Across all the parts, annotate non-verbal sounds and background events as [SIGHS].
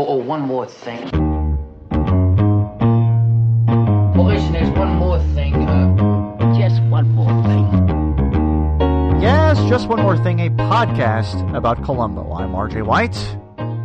Oh, oh, one more thing. Well, listen, there's one more thing. Uh, just one more thing. Yes, just one more thing a podcast about Columbo. I'm RJ White.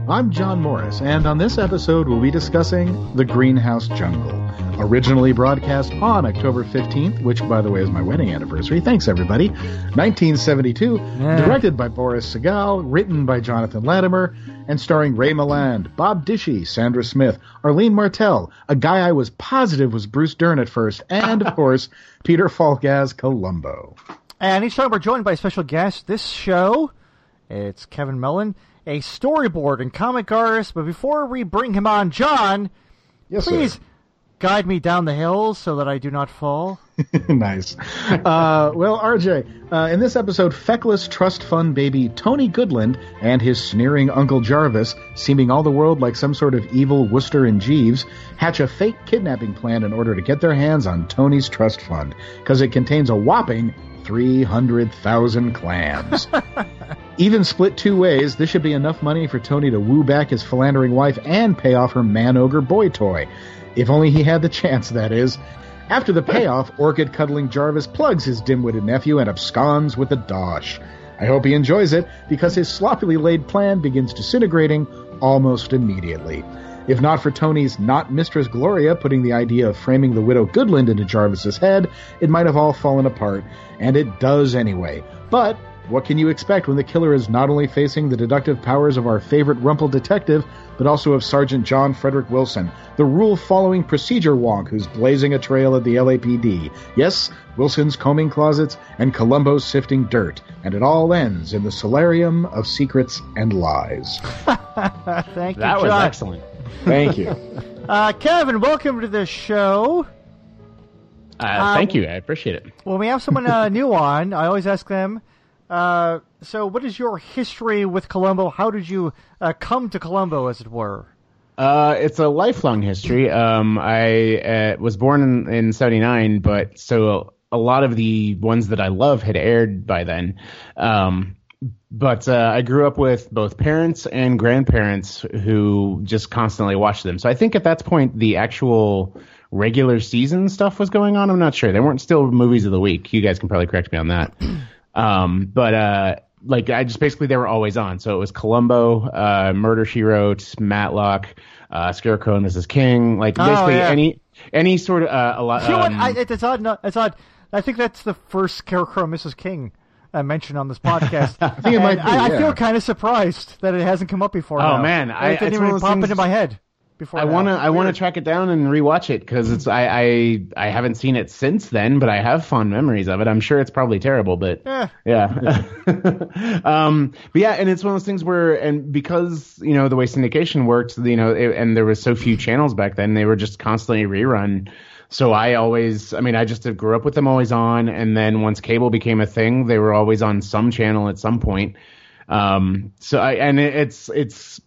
I'm John Morris, and on this episode, we'll be discussing The Greenhouse Jungle. Originally broadcast on October 15th, which, by the way, is my wedding anniversary. Thanks, everybody. 1972, Yeah. directed by Boris Sagal, written by Jonathan Latimer, and starring Ray Milland, Bob Dishy, Sandra Smith, Arlene Martel, a guy I was positive was Bruce Dern at first, and, of [LAUGHS] course, Peter Falk as Columbo. And each time we're joined by a special guest. This show, it's Kevin Mellon, a storyboard and comic artist. But before we bring him on, John, Yes, please sir. guide me down the hills so that I do not fall. [LAUGHS] nice. Uh, well, RJ, uh, in this episode, feckless trust fund baby Tony Goodland and his sneering Uncle Jarvis, seeming all the world like some sort of evil Wooster and Jeeves, hatch a fake kidnapping plan in order to get their hands on Tony's trust fund, because it contains a whopping 300,000 clams. [LAUGHS] Even split two ways, this should be enough money for Tony to woo back his philandering wife and pay off her man ogre boy toy. If only he had the chance, that is. After the payoff, orchid cuddling Jarvis plugs his dim witted nephew and absconds with the dosh. I hope he enjoys it, because his sloppily laid plan begins disintegrating almost immediately. If not for Tony's not Mistress Gloria putting the idea of framing the widow Goodland into Jarvis's head, it might have all fallen apart, and it does anyway. But what can you expect when the killer is not only facing the deductive powers of our favorite Rumple detective, but also of Sergeant John Frederick Wilson, the rule following procedure wonk who's blazing a trail at the LAPD? Yes, Wilson's combing closets and Columbo's sifting dirt, and it all ends in the solarium of secrets and lies. [LAUGHS] Thank you, That was John. excellent. Thank you. [LAUGHS] Uh, Kevin, welcome to the show. Uh, thank you. I appreciate it. When we have someone uh, [LAUGHS] new on, I always ask them, uh, so what is your history with Columbo? How did you uh, come to Columbo, as it were? Uh, it's a lifelong history. Um, I uh, was born in, in 79, but so a lot of the ones that I love had aired by then. Um, but uh, I grew up with both parents and grandparents who just constantly watched them. So I think at that point, the actual regular season stuff was going on. I'm not sure. They weren't still movies of the week. You guys can probably correct me on that. [CLEARS THROAT] Um, but uh, like I just basically they were always on. So it was Columbo, uh, Murder She Wrote, Matlock, uh, Scarecrow and Mrs. King. Like Oh, basically yeah. any any sort of uh, a lot. You know what? um, I, it's odd. no- It's odd. I think that's the first Scarecrow Mrs. King I mentioned on this podcast. [LAUGHS] I think it might be, I, I feel kind of surprised that it hasn't come up before. Oh, now. man, I- it didn't even pop things- into my head before. I want to I want to track it down and rewatch it because it's I, I I haven't seen it since then, but I have fond memories of it. I'm sure it's probably terrible, but Eh. yeah. [LAUGHS] um, but yeah, and it's one of those things where and because you know the way syndication worked, you know, it, and there was so few channels back then, they were just constantly rerun. So I always, I mean, I just grew up with them always on, and then once cable became a thing, they were always on some channel at some point. Um, so I and it, it's it's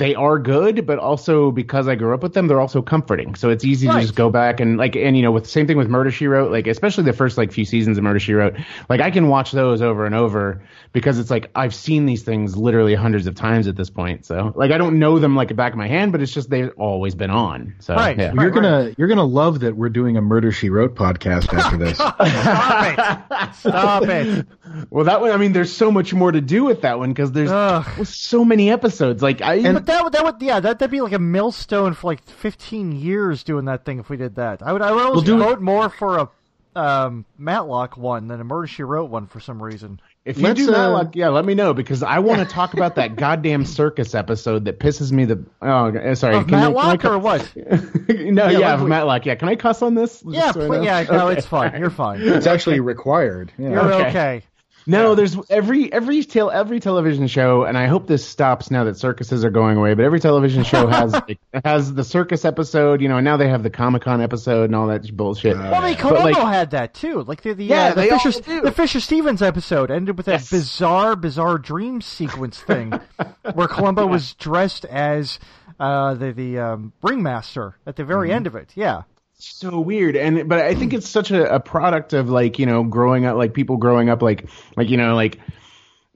they are good, but also because I grew up with them, they're also comforting. So it's easy Right. to just go back and like, and you know, with the same thing with Murder She Wrote, like especially the first like few seasons of Murder She Wrote, like I can watch those over and over because it's like I've seen these things literally hundreds of times at this point. So like I don't know them like the back of my hand, but it's just they've always been on. So Right. yeah. you're gonna you're gonna love that we're doing a Murder She Wrote podcast after this. [LAUGHS] Stop it! Stop it! Well, that one, I mean, there's so much more to do with that one because there's Ugh. so many episodes. Like I, But that would that would yeah that that'd be like a millstone for like fifteen years doing that thing if we did that. I would I would always do it- vote more for a um, Matlock one than a Murder She Wrote one for some reason. If you Let's, do that, uh, like, yeah, let me know because I want to talk about that goddamn circus episode that pisses me the. Oh, uh, sorry. Of can I- can I Matlock cu- or what? [LAUGHS] no, yeah, let of me- Matlock. Yeah, can I cuss on this? Yeah, Just so I pl- yeah, no, Okay. it's fine. You're fine. It's actually required. Yeah. You're Okay. okay. No, there's every every tel- every television show, and I hope this stops now that circuses are going away. But every television show has [LAUGHS] has the circus episode, you know, and now they have the Comic Con episode and all that bullshit. Well, they mean, But, Columbo like- had that too. Like the the, Yeah, uh, the they all Fisher do. the Fisher Stevens episode ended with that Yes. bizarre, bizarre dream sequence thing [LAUGHS] where Columbo was dressed as uh, the the um, ringmaster at the Mm-hmm. very end of it. Yeah. So weird and but i think it's such a, a product of like you know growing up like people growing up like like you know like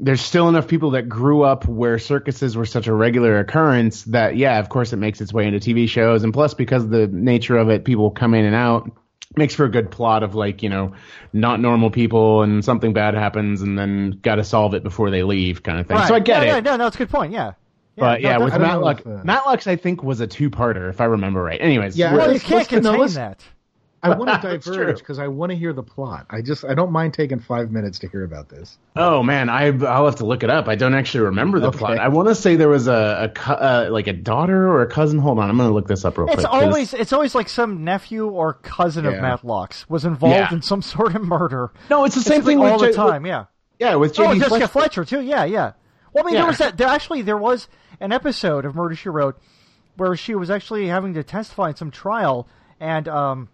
there's still enough people that grew up where circuses were such a regular occurrence that yeah, of course it makes its way into TV shows, and plus because the nature of it, people come in and out makes for a good plot of like you know not normal people and something bad happens and then got to solve it before they leave kind of thing. Right. So I get it. Yeah, no, no, it's a good point. Yeah. But yeah, that- with I don't know Matlock, if, uh, Matlock's I think was a two-parter if I remember right. Anyways, Yeah, well, you can't let's- no, contain that. I want to [LAUGHS] diverge because I want to hear the plot. I just I don't mind taking five minutes to hear about this. Oh man, I I'll have to look it up. I don't actually remember the Okay. plot. I want to say there was a, a uh, like a daughter or a cousin. Hold on, I'm gonna look this up real quick. It's quick. 'cause- always it's always like some nephew or cousin of Yeah. Matlock's was involved Yeah. in some sort of murder. no, it's the same It's thing like with all the time. with- yeah. yeah, with Oh, JD Jessica Fletcher. Fletcher too. Yeah, yeah. Well, I mean, there was that. There actually there was an episode of Murder She Wrote where she was actually having to testify in some trial, and um,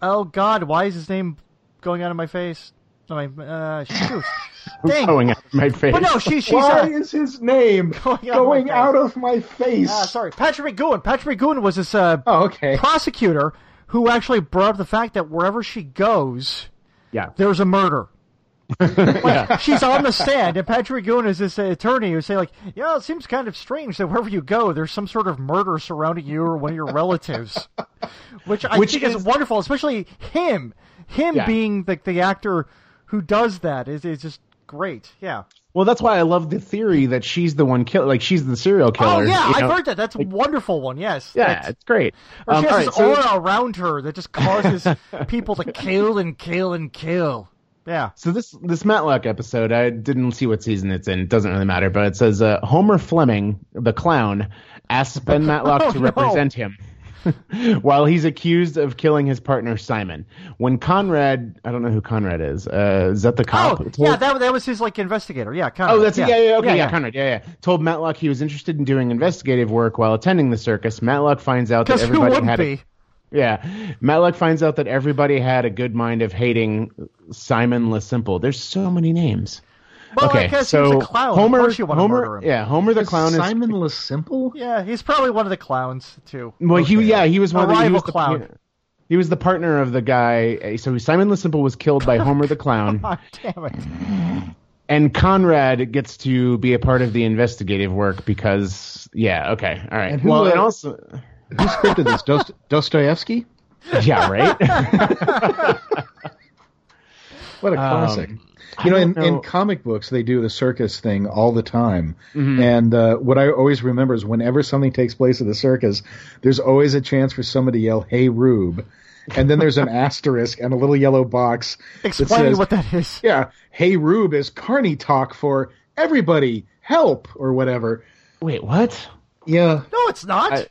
oh God, why is his name going out of my face? Oh, my uh, shoot, [LAUGHS] dang. going out of my face. But no, she she's Why uh, is his name Going [LAUGHS] going, out of my out face. of my face? uh, sorry, Patrick McGoohan. Patrick McGoohan was this uh, Oh, okay. prosecutor who actually brought up the fact that wherever she goes, yeah, there's a murder. [LAUGHS] like she's on the stand, and Patrick Goon is this attorney who say like, "Yeah, it seems kind of strange that wherever you go, there's some sort of murder surrounding you or one of your relatives," [LAUGHS] which I Which think is, is- wonderful, especially him, him Yeah. being the the actor who does that is is just great. Yeah. Well, that's why I love the theory that she's the one kill, like she's the serial killer. oh yeah, you I've heard that. That's a wonderful one. Yes. Yeah, That's- it's great. or Um, she has all this so- aura around her that just causes [LAUGHS] people to kill and kill and kill. Yeah. So this this Matlock episode, I didn't see what season it's in. It doesn't really matter, but it says uh, Homer Fleming, the clown, asks Ben [LAUGHS] Matlock Oh, to no. represent him [LAUGHS] while he's accused of killing his partner Simon. When Conrad, I don't know who Conrad is. Uh, is that the cop? Oh, Told- yeah, that, that was his like investigator. Yeah, Conrad. Oh, that's yeah. yeah, yeah, okay, yeah, yeah. Conrad, yeah, yeah. Told Matlock he was interested in doing investigative work while attending the circus. Matlock finds out that everybody had a- be? Yeah, Matlock finds out that everybody had a good mind of hating Simon Le Simple. There's so many names. Well, okay, I guess so he was a clown. Of Homer, course you want to murder Homer, him. yeah, Homer the Is clown is Simon Le Simple? Yeah, he's probably one of the clowns too. well, he yeah, he was one A of the, he rival was the, clown. He was the partner of the guy. So Simon Le Simple was killed by Homer the clown, [LAUGHS] God damn it! and Conrad gets to be a part of the investigative work because yeah, okay, all right. And who, well, uh, and also Who scripted this? Dost- Dostoevsky? yeah, right. [LAUGHS] What a classic. you know, in, in comic books, they do the circus thing all the time. And uh, what I always remember is whenever something takes place at the circus, there's always a chance for somebody to yell, Hey, Rube. And then there's an [LAUGHS] asterisk and a little yellow box that Explaining says, what that is. Yeah, Hey, Rube is Carney talk for everybody, help, or whatever. Wait, what? Yeah, No, it's not. I-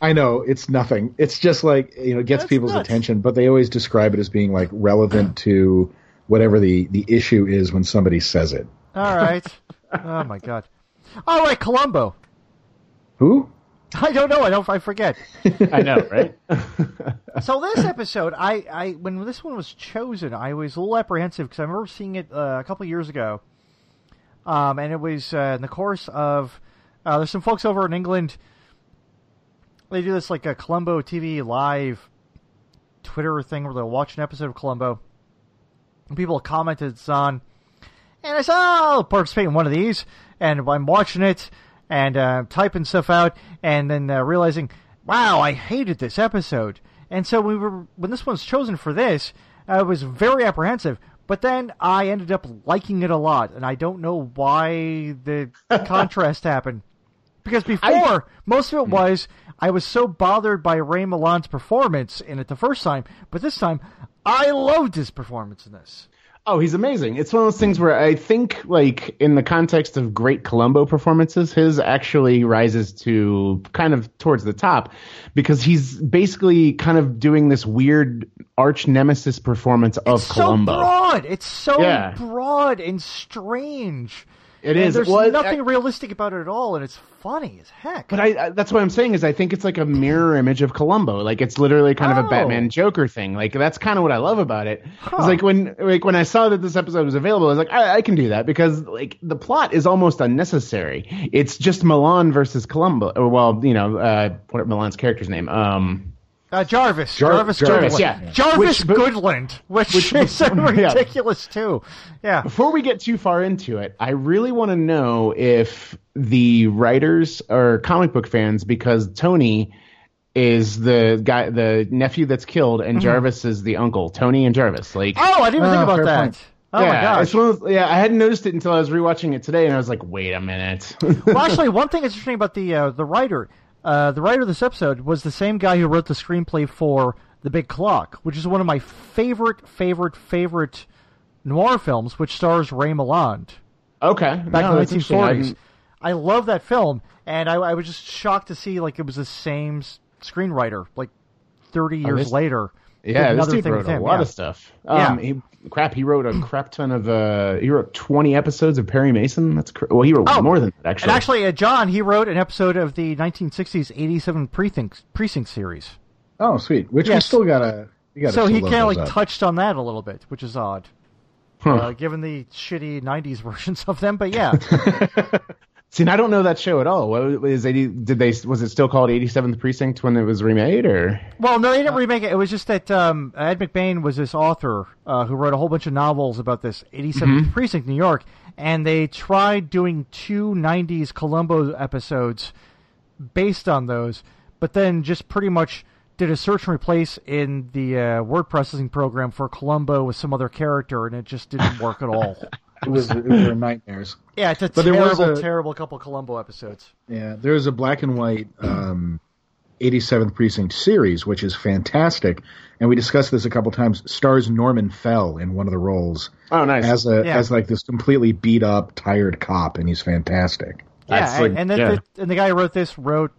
I know it's nothing. It's just like you know, it gets That's people's nuts. attention, but they always describe it as being like relevant to whatever the the issue is when somebody says it. All right. [LAUGHS] oh my god. All right, Columbo. Who? I don't know. I don't. I forget. [LAUGHS] I know, right? [LAUGHS] So this episode, I, I when this one was chosen, I was a little apprehensive because I remember seeing it uh, a couple years ago, um, and it was uh, in the course of uh, there's some folks over in England. They do this like a Columbo TV live Twitter thing where they'll watch an episode of Columbo. And people commented it's on, and I said, oh, I'll participate in one of these, and I'm watching it and uh, typing stuff out, and then uh, realizing, wow, I hated this episode. And so we were when this one's chosen for this, I was very apprehensive. But then I ended up liking it a lot, and I don't know why the [LAUGHS] contrast happened. Because before, most of it was I was so bothered by Ray Milland's performance in it the first time, but this time I loved his performance in this. Oh, he's amazing. It's one of those things where I think, like, in the context of great Columbo performances, his actually rises to kind of towards the top because he's basically kind of doing this weird arch nemesis performance of It's Columbo. so broad. It's so Yeah. broad and strange. It And. There's Well, nothing I- realistic about it at all, and it's funny as heck. But I, I that's what I'm saying is I think it's like a mirror image of Columbo. Like it's literally kind of Oh. a Batman Joker thing. Like that's kind of what I love about it. Huh. It's like when like when I saw that this episode was available, I was like, I, I can do that because like the plot is almost unnecessary. It's just Milland versus Columbo. Well, you know, uh, what Milland's character's name? Um, Uh, Jarvis. Jar- Jarvis. Jarvis, Goodland. yeah. Jarvis Which- Goodland, which, which- [LAUGHS] is [LAUGHS] yeah. ridiculous too. Yeah. Before we get too far into it, I really want to know if the writers are comic book fans because Tony is the guy, the nephew that's killed, and Jarvis is the uncle. Tony and Jarvis, like. Oh, I didn't even Ah, think about that. point. Oh yeah, my gosh. it's those- yeah, I hadn't noticed it until I was rewatching it today, and I was like, "Wait a minute." well, actually, [LAUGHS] one thing that's interesting about the uh, the writer, uh, the writer of this episode was the same guy who wrote the screenplay for The Big Clock, which is one of my favorite, favorite, favorite noir films, which stars Ray Milland okay, back no, in the interesting. I 1940s. I love that film, and I, I was just shocked to see like it was the same screenwriter, like 30 years Oh, this- later. Yeah, this dude wrote a lot yeah. of stuff. Um, Yeah. he, crap, he wrote a crap ton of. Uh, he wrote twenty episodes of Perry Mason. That's cr- well, he wrote Oh, more than that actually. And actually, uh, John, he wrote an episode of the 1960s 87 Precinct Precinct series. Oh, sweet. Which we still gotta. Gotta So still he kind of like up. touched on that a little bit, which is odd, Huh. uh, given the shitty '90s [LAUGHS] versions of them. But yeah, [LAUGHS] See, and I don't know that show at all. What is 80, did they? Was it still called 87th Precinct when it was remade, or? well, no, they didn't remake it. It was just that um, Ed McBain was this author uh, who wrote a whole bunch of novels about this 87th Precinct, New York, and they tried doing two '90s Columbo episodes based on those, but then just pretty much did a search and replace in the uh, word processing program for Columbo with some other character, and it just didn't work at all. [LAUGHS] It was it were nightmares. Yeah, it's a But there was terrible, a- terrible couple Columbo episodes. Yeah, there was a black and white um, 87th Precinct series, which is fantastic, and we discussed this a couple times. Stars Norman Fell in one of the roles Oh, nice. as a Yeah. as like this completely beat up, tired cop, and he's fantastic. That's yeah, like- and, and, then yeah. The, and the guy who wrote this wrote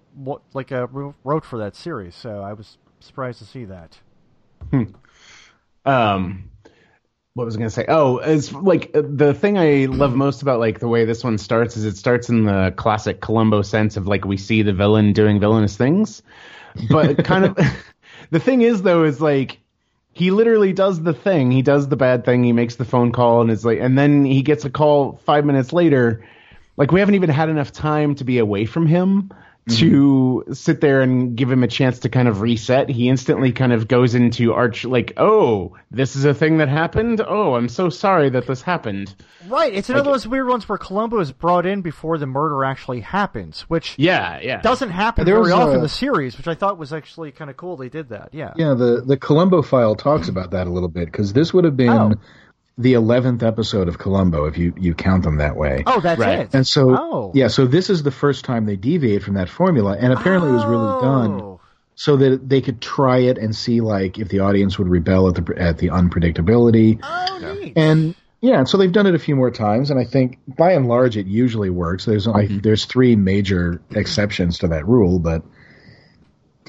like a wrote for that series, so I was surprised to see that. um what was I going to say? Oh, it's like uh, the thing I love most about like the way this one starts is it starts in the classic Columbo sense of like we see the villain doing villainous things, but kind of [LAUGHS] [LAUGHS] the thing is though is like he literally does the thing, he does the bad thing, he makes the phone call and it's like, and then he gets a call five minutes later. Like we haven't even had enough time to be away from him to sit there and give him a chance to kind of reset. He instantly kind of goes into arch like, oh, this is a thing that happened. Oh, I'm so sorry that this happened. Right, it's another one of those weird ones where Columbo is brought in before the murder actually happens, which Yeah, yeah. doesn't happen There very was often a- in the series, which I thought was actually kind of cool. They did that, yeah. Yeah, the the Columbo file talks about that a little bit because this would have been Oh. The eleventh episode of Columbo if you you count them that way. Oh, that's Right. it. And so, oh. yeah, so this is the first time they deviate from that formula, and apparently it was really oh. done Oh. so that they could try it and see like if the audience would rebel at the at the unpredictability. Oh, neat. And yeah, so they've done it a few more times, and I think by and large it usually works. There's like mm-hmm. there's three major exceptions to that rule, but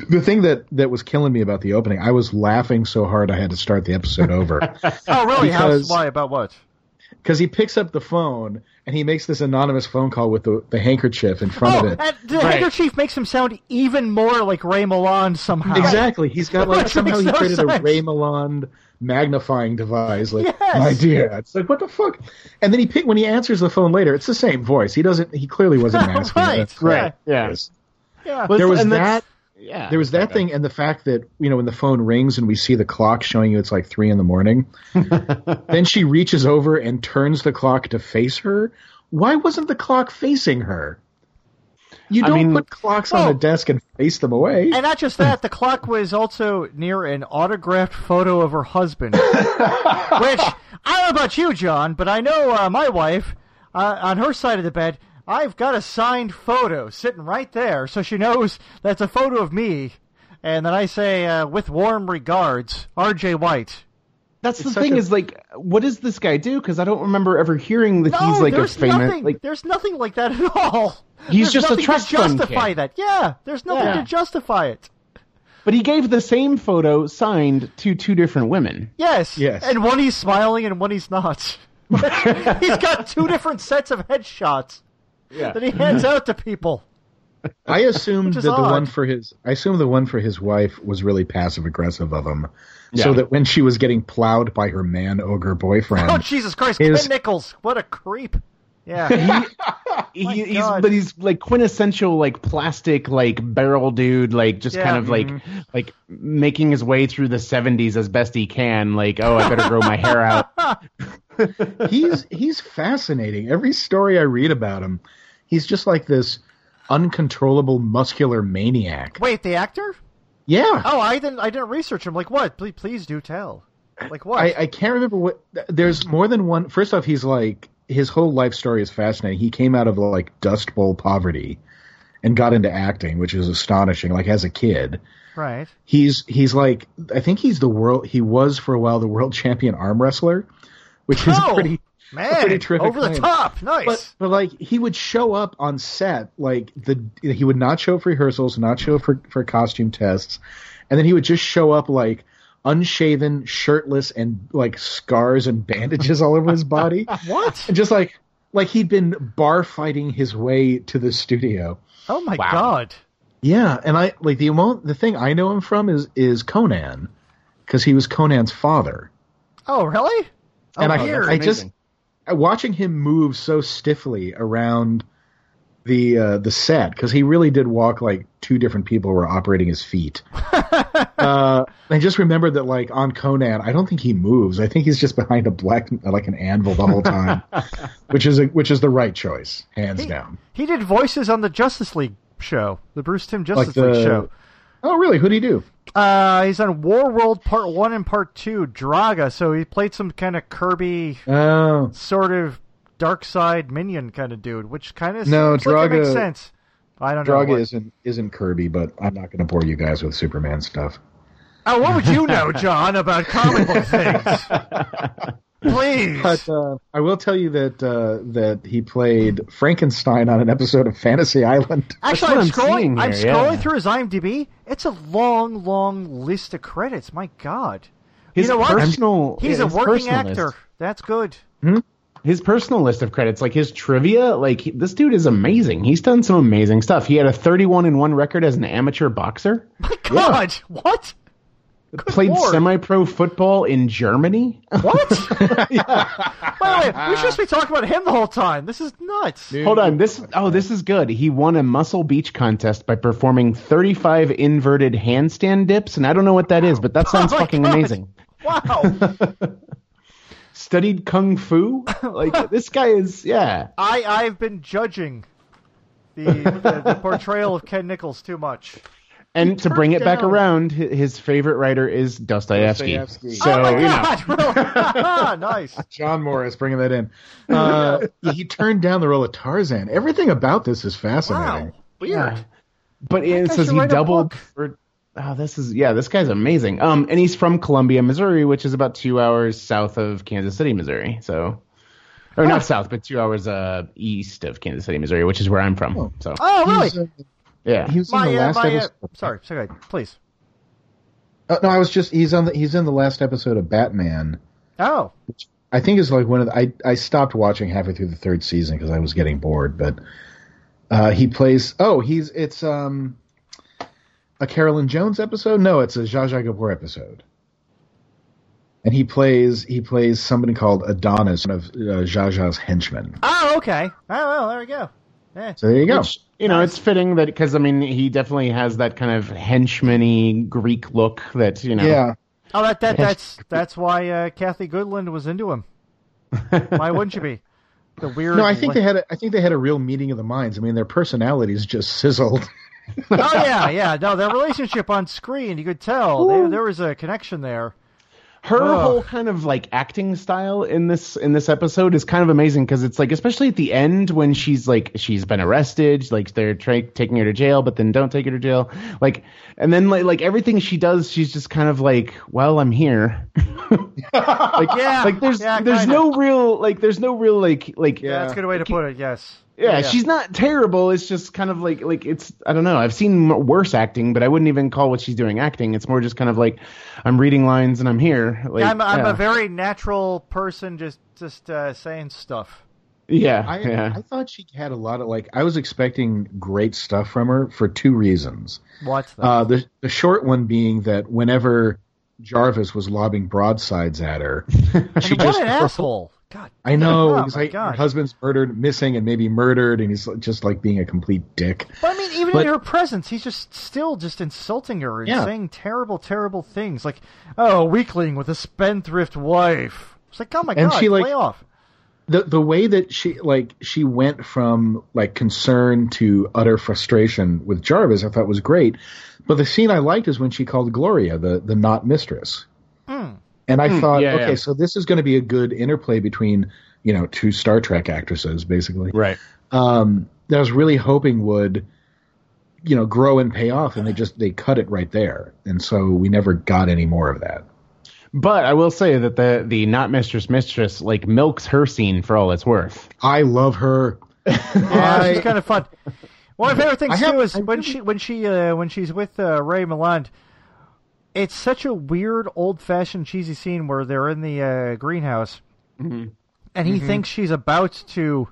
the thing that that was killing me about the opening, I was laughing so hard I had to start the episode over [LAUGHS] oh, really? How? Why? About what? because he picks up the phone and he makes this anonymous phone call with the, the handkerchief in front Oh, of it. and the Right. handkerchief makes him sound even more like Ray Milland somehow. Exactly. He's got like [LAUGHS] somehow he no created a. Ray Milland magnifying device. Like, Yes. my dear. It's like, what the fuck? And then he pick when he answers the phone later, it's the same voice. He doesn't he clearly wasn't [LAUGHS] masking Right, right. Yeah. Yeah. Well, There was and that's- that Yeah. there was that thing and the fact that, you know, when the phone rings and we see the clock showing you it's like three in the morning, [LAUGHS] then she reaches over and turns the clock to face her. Why wasn't the clock facing her? You don't mean- put clocks on the desk and face them away. And not just that, the clock was also near an autographed photo of her husband. [LAUGHS] which, I don't know about you, John, but I know uh, my wife, uh, on her side of the bed, I've got a signed photo sitting right there, so she knows that's a photo of me. And then I say, uh, with warm regards, R.J. White. That's the thing a- is like, what does this guy do? Because I don't remember ever hearing that No, he's like a there's famous. nothing. Like, there's nothing like that at all. He's There's just a nothing trust to fund justify kid. that. Yeah, there's nothing Yeah. to justify it. but he gave the same photo signed to two different women. Yes. Yes. And one he's smiling and one he's not. [LAUGHS] he's got two different sets of headshots Yeah. that he hands out to people. [LAUGHS] I assumed that that is the odd. one for his I assumed the one for his wife was really passive aggressive of him. So that when she was getting plowed by her man ogre boyfriend, [LAUGHS] Oh Jesus Christ, His- Ken Nichols, what a creep. Yeah. he, [LAUGHS] My he's but he's like quintessential like plastic like barrel dude like just Yeah. kind of like mm-hmm. like making his way through the 70s as best he can like oh I better grow my hair out [LAUGHS] he's he's fascinating. Every story I read about him, he's just like this uncontrollable muscular maniac. Wait, the actor? Yeah. Oh, I didn't. I didn't research him. Like what? Please, please do tell. Like what? I, I can't remember what. There's more than one. First off, he's like his whole life story is fascinating. He came out of like Dust Bowl poverty and got into acting, which is astonishing. Like as a kid, right. he's he's like I think he's the world. He was for a while the world [LAUGHS] champion arm wrestler, which is Oh, pretty. Man, pretty terrific over the top. Nice. But, but like he would show up on set, like the he would not show up for rehearsals, not show up for for costume tests, and then he would just show up like unshaven, shirtless, and like scars and bandages all over his body. [LAUGHS] what? And just like like he'd been bar fighting his way to the studio. Oh my Wow. god. Yeah, and I like the amount the thing I know him from is is Conan because he was Conan's father. Oh really? Oh, and I, weird. I just watching him move so stiffly around the uh, the set because he really did walk like two different people were operating his feet. [LAUGHS] uh, I just remembered that like on Conan, I don't think he moves. I think he's just behind a black like an anvil the whole time, [LAUGHS] which is a, which is the right choice, hands he, down. he did voices on the Justice League show, the Bruce Timm Justice Like the- League show. Oh, really? Who'd he do? Uh, he's on War World Part One and Part Two, Draaga. So he played some kind of Kirby Oh, sort of Darkseid minion kind of dude, which kind of No, seems like makes sense. I don't know. Draaga isn't isn't Kirby, but I'm not going to bore you guys with Superman stuff. Oh, what would you know, John, about comic book [LAUGHS] things? [LAUGHS] Please. But uh, I will tell you that uh, that he played Frankenstein on an episode of Fantasy Island. [LAUGHS] Actually, I'm I'm scrolling. seeing I'm here, scrolling yeah. through his IMDb. It's a long, long list of credits. My God. his you know what? personal He's a working actor. list. That's good. his personal list of credits, like his trivia, like he- this dude is amazing. He's done some amazing stuff. He had a 31 and 1 record as an amateur boxer. My God. What? Played Lord. semi-pro football in Germany. What? [LAUGHS] By the way, We should just be talking about him the whole time. This is nuts. Hold on, this oh, this is good. He won a Muscle Beach contest by performing 35 inverted handstand dips, and I don't know what that is, but that [LAUGHS] oh sounds Oh fucking God. amazing. Wow. [LAUGHS] Studied kung fu. Like this guy is, yeah. I I've been judging the, the, the portrayal of Ken Nichols too much. And to bring it back around, his favorite writer is Dostoevsky. Dostoevsky. So oh my you know, God! [LAUGHS] really? [LAUGHS] nice. John Morris bringing that in. Uh, he turned down the role of Tarzan. Everything about this is fascinating. Wow. Weird. Yeah. But it says he doubled book. for. Oh, this is yeah. This guy's amazing. Um, and he's from Columbia, Missouri, which is about two hours south of Kansas City, Missouri. So, or not south, but two hours uh east of Kansas City, Missouri, which is where I'm from. So, Oh, really? He's, uh, yeah. he was in my, the uh, last my, uh, episode. sorry, sorry, please. Uh, no, I was just he's on the he's in the last episode of Batman. Oh, I think is like one of the, I I stopped watching halfway through the third season because I was getting bored. But uh, he plays. Oh, he's it's um a Carolyn Jones episode. No, it's a Zsa Zsa Gabor episode. And he plays he plays somebody called Adonis, one of uh, Zsa Zsa's henchmen. oh, okay. Oh, well, there we go. Eh. So there you go. Which, you know, it's fitting that because I mean, he definitely has that kind of henchman-y Greek look that you know. yeah, Oh, that that that's that's why uh, Kathy Goodland was into him. [LAUGHS] Why wouldn't you be? The weird. no, I think li- they had a, I think they had a real meeting of the minds. I mean, their personalities just sizzled. [LAUGHS] Oh yeah, yeah. No, their relationship on screen, you could tell there, there was a connection there. Her Ugh. whole kind of like acting style in this in this episode is kind of amazing because it's like especially at the end when she's like she's been arrested like they're tra- taking her to jail but then don't take her to jail like and then like like everything she does she's just kind of like well i'm here [LAUGHS] like [LAUGHS] Yeah, like there's yeah, there's kinda. no real like there's no real like like Yeah, that's a good way to put it. Yes. Yeah, she's not terrible. It's just kind of like like it's I don't know. I've seen worse acting, but I wouldn't even call what she's doing acting. It's more just kind of like I'm reading lines and I'm here. Like, I'm, I'm yeah. a very natural person, just just uh, saying stuff. yeah I, yeah. I thought she had a lot of like I was expecting great stuff from her for two reasons. What? The, Uh, the the short one being that whenever Jarvis was lobbing broadsides at her, [LAUGHS] she what just an asshole! God, I know. Oh, he's my like, God. her husband's murdered, missing, and maybe murdered, and he's just like being a complete dick. But I mean, even But- in her presence, he's just still just insulting her and Yeah. saying terrible, terrible things like, "Oh, weakling with a spendthrift wife." It's like, oh my And god, she, like- lay off. the the way that she like she went from like concern to utter frustration with Jarvis, I thought was great. But the scene I liked is when she called Gloria the the not mistress, hmm. And I thought, yeah, okay, yeah. so this is going to be a good interplay between you know two Star Trek actresses, basically. Right. Um, that I was really hoping would you know grow and pay off, and they just they cut it right there, and so we never got any more of that. But I will say that the the not mistress mistress like milks her scene for all it's worth. I love her. [LAUGHS] Yeah, I- she's kind of fun. One of my favorite things have- too is I when really- she when she uh, when she's with uh, Ray Milland. It's such a weird, old-fashioned, cheesy scene where they're in the uh, greenhouse, and he thinks she's about to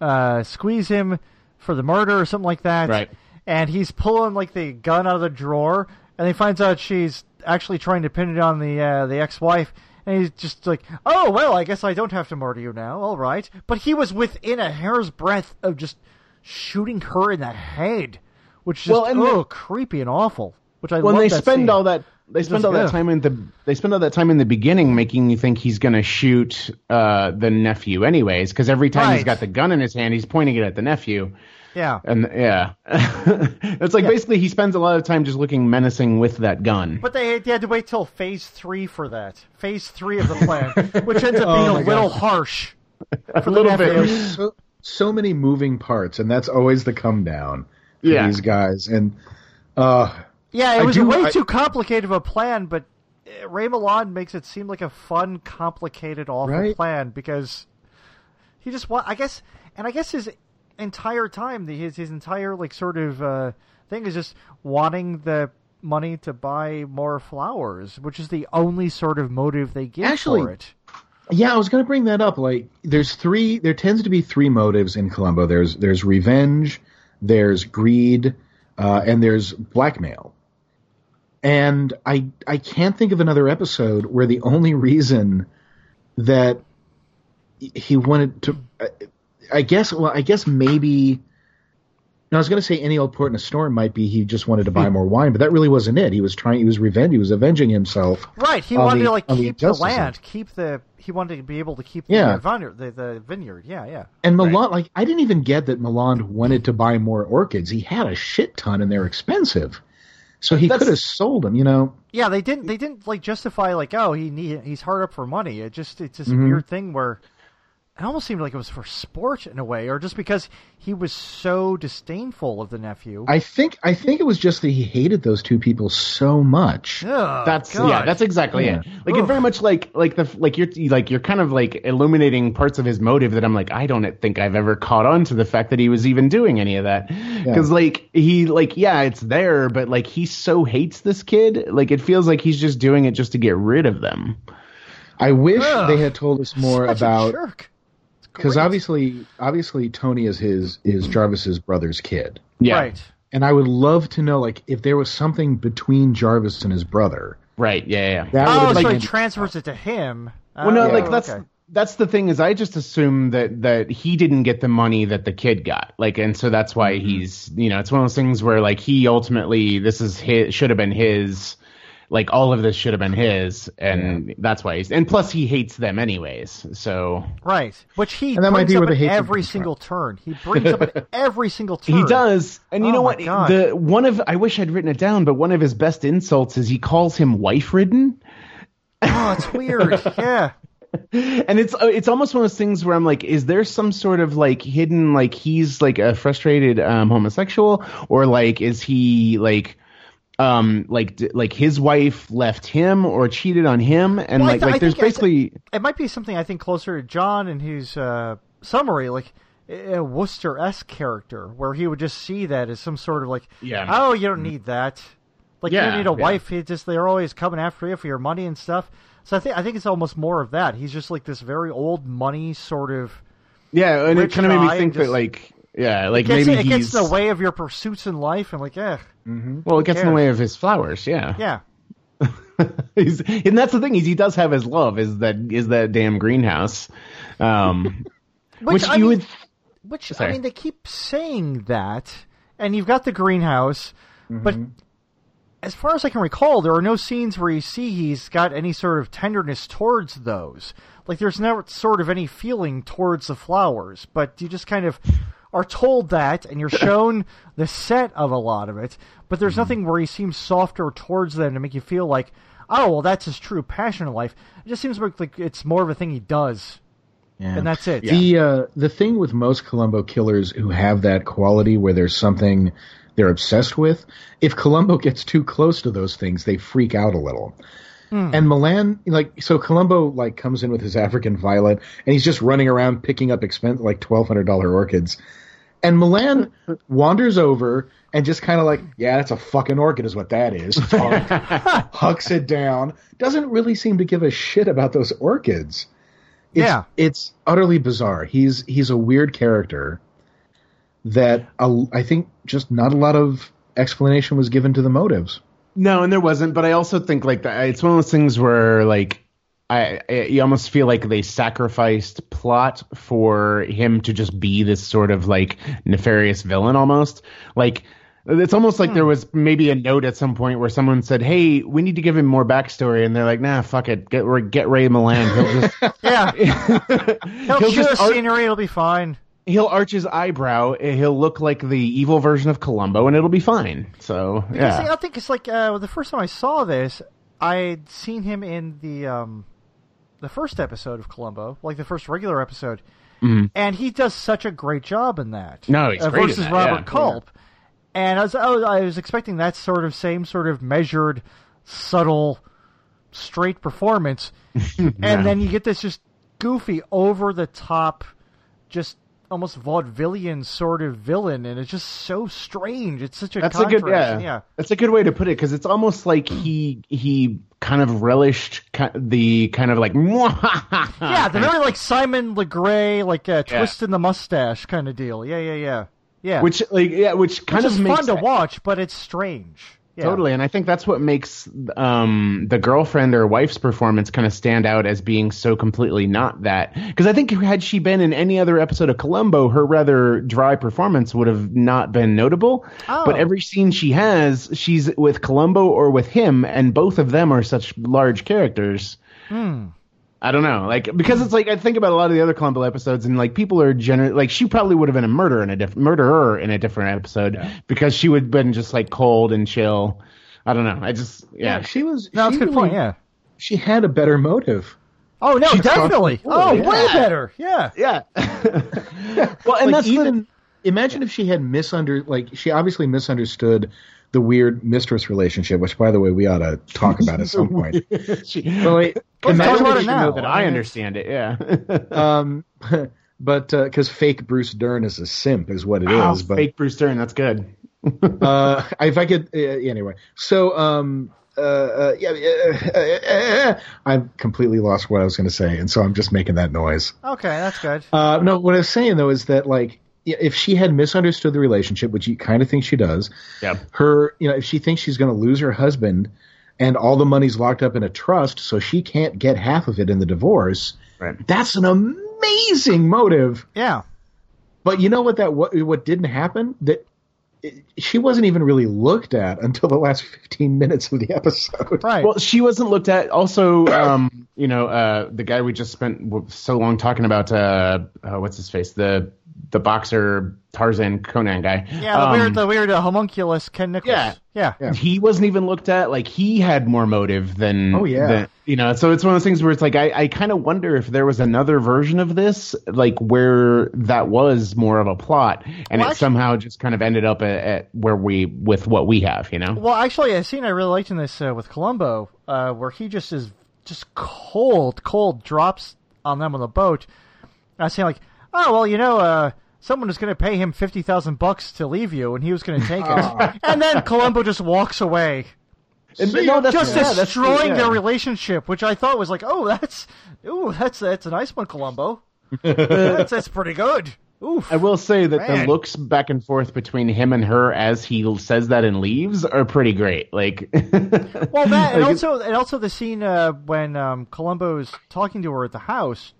uh, squeeze him for the murder or something like that. Right. And he's pulling like the gun out of the drawer, and he finds out she's actually trying to pin it on the uh, the ex-wife. And he's just like, "Oh well, I guess I don't have to murder you now. All right." But he was within a hair's breadth of just shooting her in the head, which is just Well, and oh the- creepy and awful. Which I When love they that spend scene. all that they spend Just- all that ugh. time in the they spend all that time in the beginning making you think he's going to shoot uh, the nephew anyways because every time he's got the gun in his hand he's pointing it at the nephew yeah. and yeah [LAUGHS] it's like Yeah. basically he spends a lot of time just looking menacing with that gun But they, they had to wait till phase three for that. Phase three of the plan, which ends up being [LAUGHS] Oh a little God. harsh. [LAUGHS] a little nephew. bit so so many moving parts, and that's always the come down for Yeah. these guys. And uh, Yeah, it I was do- way I- too complicated of a plan, but uh, Ray Milland makes it seem like a fun, complicated, awful Right. plan because he just want. I guess, and I guess his entire time, his his entire like sort of uh, thing is just wanting the money to buy more flowers, which is the only sort of motive they give Actually- for it. yeah, I was going to bring that up. Like, there's three. There tends to be three motives in Columbo. There's there's revenge, there's greed, uh, and there's blackmail. And I I can't think of another episode where the only reason that he wanted to, I guess. Well, I guess maybe. No, I was going to say any old port in a storm might be he just wanted to buy hmm. more wine, but that really wasn't it. He was trying. He was revenge. He was avenging himself. Right, he wanted the- to like on the keep the injustices. land, keep the. He wanted to be able to keep the Yeah. vineyard, the, the vineyard. Yeah, yeah. And Milland, like, I didn't even get that Milland wanted to buy more orchids. He had a shit ton, and they're expensive. So he That's- could have sold them, you know. Yeah, they didn't. They didn't like justify like, oh, he need, he's hard up for money. It just it's this Mm-hmm. weird thing where it almost seemed like it was for sport in a way, or just because he was so disdainful of the nephew. I think I think it was just that he hated those two people so much. Ugh, That's God. yeah, that's exactly Yeah. it. Like it very much like like the like you're like you're kind of like illuminating parts of his motive that I'm like I don't think I've ever caught on to the fact that he was even doing any of that because like he like yeah it's there but like he so hates this kid like it feels like he's just doing it just to get rid of them. I wish Ugh. they had told us more Such a about jerk. Because obviously obviously Tony is his is Jarvis's brother's kid, Yeah, Right. and I would love to know like if there was something between Jarvis and his brother. right, yeah, yeah. That Oh, would so have he transfers it to him. Well, no, Oh, like that's okay. that's the thing is I just assume that that he didn't get the money that the kid got, like, and so that's why mm-hmm. he's you know it's one of those things where like he ultimately this is his should have been his, like all of this should have been his, and that's why he's and plus he hates them anyways, so right. Which he And that might be up where the at hatred every comes from. single turn. He brings up at [LAUGHS] every single turn. he does, and you Oh know what? God. The one of I wish I'd written it down, but one of his best insults is he calls him wife ridden. Oh, it's weird. [LAUGHS] yeah. and it's uh, it's almost one of those things where I'm like, is there some sort of like hidden like he's like a frustrated um, homosexual, or like is he like um like like his wife left him or cheated on him, and Well, like th- I like there's I th- basically it might be something I think closer to John and his uh, summary, like a Wooster esque character, where he would just see that as some sort of like, Yeah. oh, you don't need that. Like you Yeah, don't need a yeah. wife. He just they're always coming after you for your money and stuff. So I think I think it's almost more of that. He's just like this very old money sort of. yeah, and it kind of made me think just- that like yeah, like Gets, maybe it he's gets in the way of your pursuits in life, and like, eh, well, it gets in the way of his flowers, yeah, yeah. [LAUGHS] He's, and that's the thing is he does have his love is that is that damn greenhouse, um, [LAUGHS] which, I you mean- would Which I mean, they keep saying that, and you've got the greenhouse, but as far as I can recall, there are no scenes where you see he's got any sort of tenderness towards those. Like there's never sort of any feeling towards the flowers, but you just kind of are told that, and you're [LAUGHS] shown the set of a lot of it, but there's nothing where he seems softer towards them to make you feel like, oh, well, that's his true passion in life. It just seems like, it's more of a thing he does, Yeah. and that's it. The uh, the thing with most Columbo killers who have that quality where there's something they're obsessed with, if Columbo [LAUGHS] gets too close to those things, they freak out a little. And Milland, like, so Columbo like comes in with his African violet, and he's just running around picking up expensive like twelve hundred dollar orchids. And Milland [LAUGHS] wanders over and just kind of like, yeah, that's a fucking orchid, is what that is. [LAUGHS] Hucks it down. Doesn't really seem to give a shit about those orchids. It's, Yeah. it's utterly bizarre. He's he's a weird character that a, I think just not a lot of explanation was given to the motives. No, and there wasn't. But I also think like that, it's one of those things where like I, I you almost feel like they sacrificed plot for him to just be this sort of like nefarious villain almost. Like it's almost like there was maybe a note at some point where someone said, "Hey, we need to give him more backstory," and they're like, "Nah, fuck it, get get Ray Milland. He'll just [LAUGHS] Yeah. [LAUGHS] He'll, He'll just the ar- scenery, it'll be fine. he'll arch his eyebrow. He'll look like the evil version of Columbo, and it'll be fine." So Because, see, I think it's like uh, the first time I saw this, I'd seen him in the um, the first episode of Columbo, like the first regular episode, and he does such a great job in that. Mm-hmm. No, he's uh, great versus that, Robert yeah. Culp. And I was, I was I was expecting that sort of same sort of measured, subtle, straight performance, [LAUGHS] and then you get this just goofy, over the top, just almost vaudevillian sort of villain, and it's just so strange. It's such a That's a good yeah. yeah. That's a good way to put it because it's almost like he he kind of relished the kind of like Yeah, the very like Simon Legree, like uh, Yeah. twisting the mustache kind of deal. Yeah, yeah, yeah, yeah. which like yeah which kind Which of is makes fun to watch, but it's strange. Yeah. Totally, and I think that's what makes um, the girlfriend or wife's performance kind of stand out as being so completely not that. Because I think had she been in any other episode of Columbo, her rather dry performance would have not been notable. Oh. But every scene she has, she's with Columbo or with him, and both of them are such large characters. I don't know, like because it's like I think about a lot of the other Columbo episodes, and like people are generally like she probably would have been a murderer in a different murderer in a different episode because she would have been just like cold and chill. I don't know. I just yeah. she was. No, that's she a good point. Yeah. she had a better motive. Oh no, She definitely. Oh, yeah. way better. Yeah. Yeah. [LAUGHS] well, and like that's even the, imagine if she had misunder like she obviously misunderstood the weird mistress relationship, which by the way we ought to talk about at some point. [LAUGHS] she, But, like, Let's talk about it now. know that I understand it. Yeah. [LAUGHS] Um, [LAUGHS] but because fake Bruce Dern is a simp is what it is. Oh, but fake Bruce Dern. That's good. uh, if I could, uh, anyway. So, um, uh, uh, yeah, uh, uh, uh, I've completely lost what I was going to say, and so I'm just making that noise. Okay, that's good. Uh, no, what I was saying though is that like, yeah, if she had misunderstood the relationship, which you kind of think she does, Yeah. her, you know, if she thinks she's going to lose her husband, and all the money's locked up in a trust, so she can't get half of it in the divorce. Right. That's an amazing motive. Yeah. But you know what that what, what didn't happen that it, she wasn't even really looked at until the last 15 minutes of the episode. Right. Well, she wasn't looked at. Also, um, you know, uh, the guy we just spent so long talking about, uh, uh, what's his face, the the boxer Tarzan Conan guy. yeah, the Um, weird, the weird uh, homunculus Ken Nichols. yeah. Yeah. Yeah. he wasn't even looked at. Like he had more motive than. Oh, yeah. than- you know, so it's one of those things where it's like I, I kind of wonder if there was another version of this, like where that was more of a plot, and Well, it actu- somehow just kind of ended up at, at where we with what we have. You know. Well, actually, a scene I really liked in this uh, with Columbo, uh, where he just is just cold, cold drops on them on the boat. I was saying like, oh well, you know, uh, someone was going to pay him fifty thousand bucks to leave you, and he was going to take it, [LAUGHS] and then Columbo just walks away, And- no, that's- just yeah, that's- destroying yeah. their relationship, which I thought was like, oh, that's, ooh, that's that's a nice one, Columbo. [LAUGHS] that's that's pretty good. Oof. I will say that Man. the looks back and forth between him and her as he says that and leaves are pretty great. Like, Well, that [LAUGHS] and Like, also and also the scene uh, when um, is talking to her at the house,